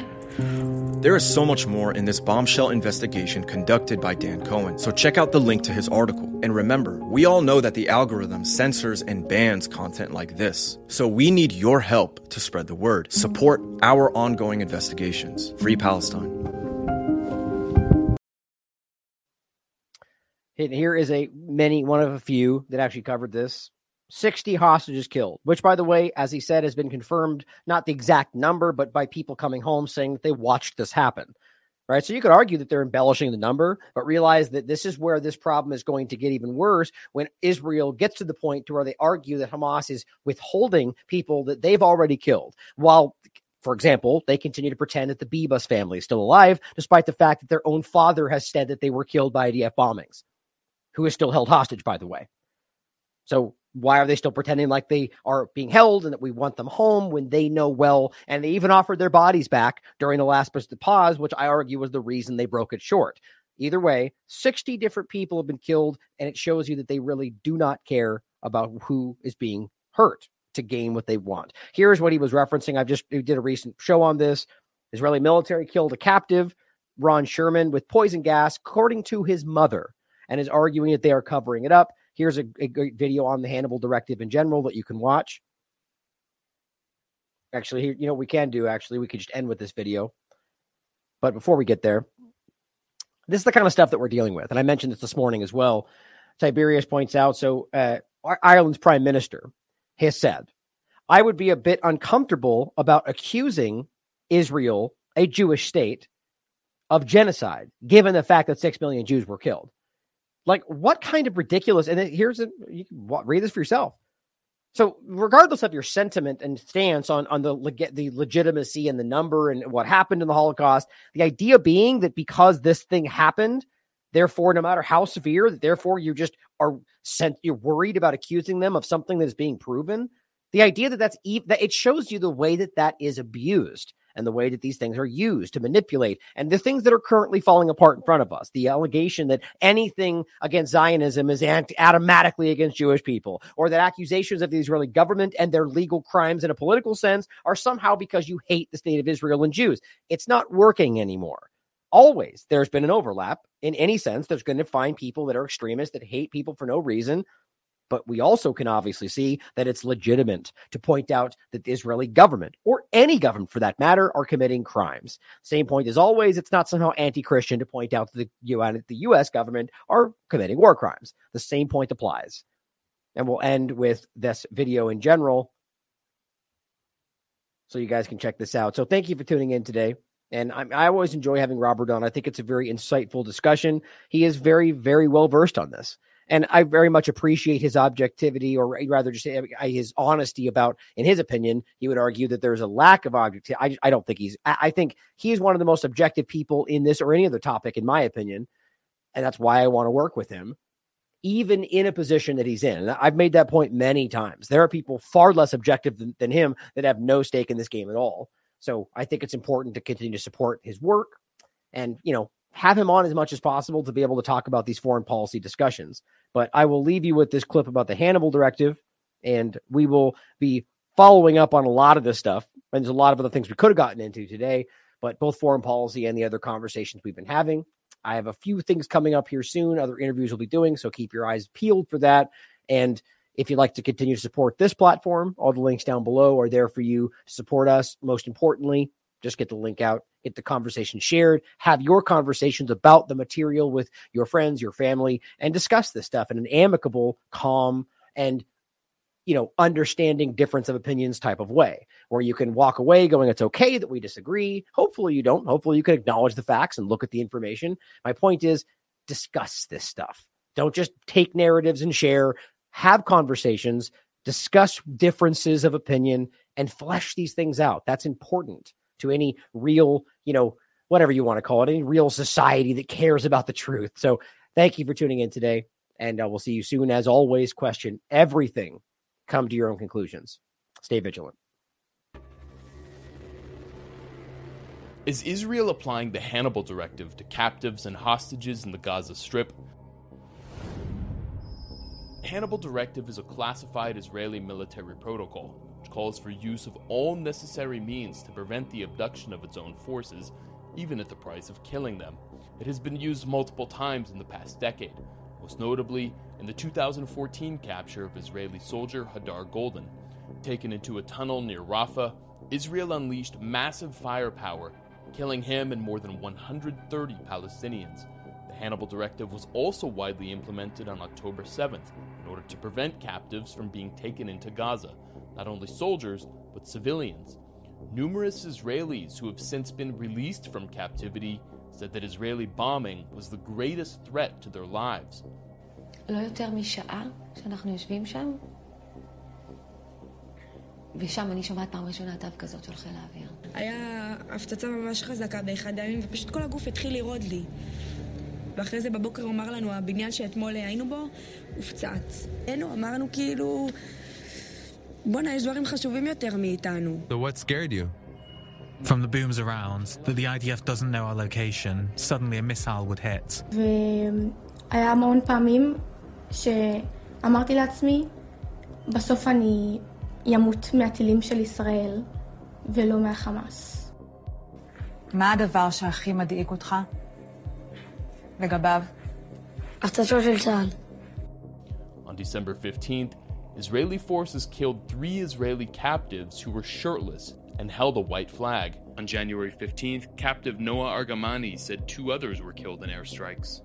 There is so much more in this bombshell investigation conducted by Dan Cohen, so check out the link to his article. And remember, we all know that the algorithm censors and bans content like this. So we need your help to spread the word. Support our ongoing investigations. Free Palestine. Here is a many one of a few that actually covered this. 60 hostages killed, which by the way, as he said, has been confirmed, not the exact number, but by people coming home saying that they watched this happen. Right. So you could argue that they're embellishing the number, but realize that this is where this problem is going to get even worse when Israel gets to the point to where they argue that Hamas is withholding people that they've already killed. While for example, they continue to pretend that the Bibas family is still alive, despite the fact that their own father has said that they were killed by IDF bombings, who is still held hostage, by the way. So why are they still pretending like they are being held and that we want them home when they know well? And they even offered their bodies back during the last pause, which I argue was the reason they broke it short. Either way, 60 different people have been killed, and it shows you that they really do not care about who is being hurt to gain what they want. Here's what he was referencing. I've just did a recent show on this. Israeli military killed a captive, Ron Sherman, with poison gas, according to his mother, and is arguing that they are covering it up. Here's a, a great video on the Hannibal Directive in general that you can watch. Actually, here, you know, we can do actually, we could just end with this video. But before we get there, this is the kind of stuff that we're dealing with. And I mentioned this this morning as well. Tiberius points out so, uh, Ireland's prime minister has said, I would be a bit uncomfortable about accusing Israel, a Jewish state, of genocide, given the fact that six million Jews were killed. Like, what kind of ridiculous? And here's a, you can read this for yourself. So, regardless of your sentiment and stance on on the the legitimacy and the number and what happened in the Holocaust, the idea being that because this thing happened, therefore, no matter how severe, therefore you just are sent, you're worried about accusing them of something that is being proven. The idea that that's that it shows you the way that that is abused and the way that these things are used to manipulate and the things that are currently falling apart in front of us. The allegation that anything against Zionism is automatically against Jewish people, or that accusations of the Israeli government and their legal crimes in a political sense are somehow because you hate the state of Israel and Jews. It's not working anymore always there's been an overlap in any sense. There's going to find people that are extremists that hate people for no reason. But we also can obviously see that it's legitimate to point out that the Israeli government, or any government for that matter, are committing crimes. Same point as always, it's not somehow anti Christian to point out that the, UN, the US government are committing war crimes. The same point applies. And we'll end with this video in general. So you guys can check this out. So thank you for tuning in today. And I, I always enjoy having Robert on. I think it's a very insightful discussion. He is very, very well versed on this. And I very much appreciate his objectivity, or rather, just uh, his honesty about, in his opinion, he would argue that there's a lack of objectivity. I, I don't think he's, I think he's one of the most objective people in this or any other topic, in my opinion. And that's why I want to work with him, even in a position that he's in. And I've made that point many times. There are people far less objective than, than him that have no stake in this game at all. So I think it's important to continue to support his work and, you know, have him on as much as possible to be able to talk about these foreign policy discussions. But I will leave you with this clip about the Hannibal Directive, and we will be following up on a lot of this stuff. And there's a lot of other things we could have gotten into today, but both foreign policy and the other conversations we've been having. I have a few things coming up here soon, other interviews we'll be doing, so keep your eyes peeled for that. And if you'd like to continue to support this platform, all the links down below are there for you to support us. Most importantly, just get the link out, get the conversation shared, have your conversations about the material with your friends, your family, and discuss this stuff in an amicable, calm, and you know, understanding difference of opinions type of way, where you can walk away going, it's okay that we disagree. Hopefully you don't. Hopefully you can acknowledge the facts and look at the information. My point is discuss this stuff. Don't just take narratives and share have conversations, discuss differences of opinion, and flesh these things out. That's important to any real, you know, whatever you want to call it, any real society that cares about the truth. So thank you for tuning in today. And uh, we'll see you soon. As always, question everything, come to your own conclusions. Stay vigilant. Is Israel applying the Hannibal Directive to captives and hostages in the Gaza Strip? Hannibal Directive is a classified Israeli military protocol which calls for use of all necessary means to prevent the abduction of its own forces, even at the price of killing them. It has been used multiple times in the past decade, most notably in the 2014 capture of Israeli soldier Hadar Goldin. Taken into a tunnel near Rafah, Israel unleashed massive firepower, killing him and more than 130 Palestinians. The Hannibal Directive was also widely implemented on October 7th in order to prevent captives from being taken into Gaza, not only soldiers, but civilians. Numerous Israelis who have since been released from captivity said that Israeli bombing was the greatest threat to their lives. לא יותר משעה שאנחנו יושבים שם, ושם אני שומעת פעם ראשונה תו כזאת של חיל האוויר. היה הפצצה ממש חזקה באחד הימים, ופשוט כל הגוף התחיל לרעוד לי. ואחרי זה בבוקר הוא אמר לנו, הבניין שאתמול היינו בו, הופצץ. היינו, אמרנו כאילו, בואנה, יש דברים חשובים יותר מאיתנו. So what scared you? From the booms around, that the IDF doesn't know our location, suddenly a missile would hit. והיה המון פעמים שאמרתי לעצמי, בסוף אני ימות מהטילים של ישראל ולא מהחמאס. מה הדבר שהכי מדאיג אותך? לגביו. On December 15th, Israeli forces killed three Israeli captives who were shirtless and held a white flag. On January 15th, captive Noa Argamani said two others were killed in airstrikes.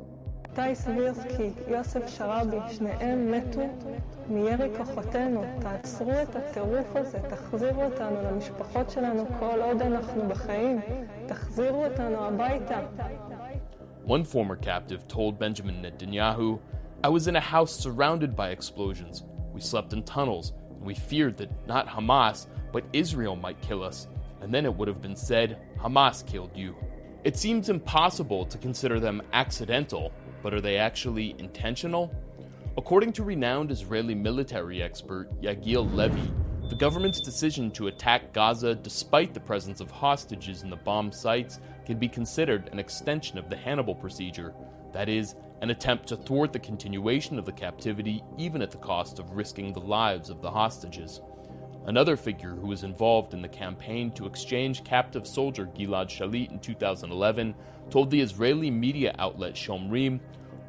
One former captive told Benjamin Netanyahu, I was in a house surrounded by explosions. We slept in tunnels, and we feared that not Hamas, but Israel might kill us. And then it would have been said, Hamas killed you. It seems impossible to consider them accidental, but are they actually intentional? According to renowned Israeli military expert Yagil Levy, The government's decision to attack Gaza despite the presence of hostages in the bomb sites can be considered an extension of the Hannibal procedure, that is, an attempt to thwart the continuation of the captivity even at the cost of risking the lives of the hostages. Another figure who was involved in the campaign to exchange captive soldier Gilad Shalit in 2011 told the Israeli media outlet Shomrim,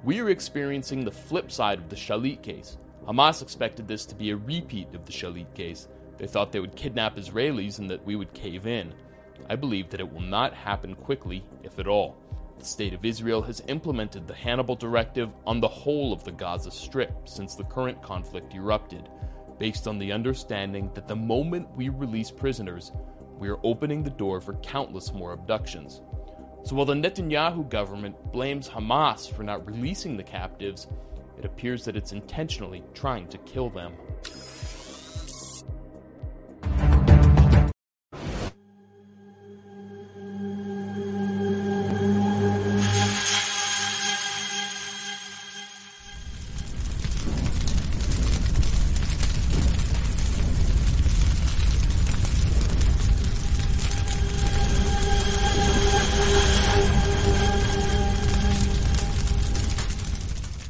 We are experiencing the flip side of the Shalit case. Hamas expected this to be a repeat of the Shalit case. They thought they would kidnap Israelis and that we would cave in. I believe that it will not happen quickly, if at all. The State of Israel has implemented the Hannibal Directive on the whole of the Gaza Strip since the current conflict erupted based on the understanding that the moment we release prisoners, we are opening the door for countless more abductions. So while the Netanyahu government blames Hamas for not releasing the captives, it appears that it's intentionally trying to kill them.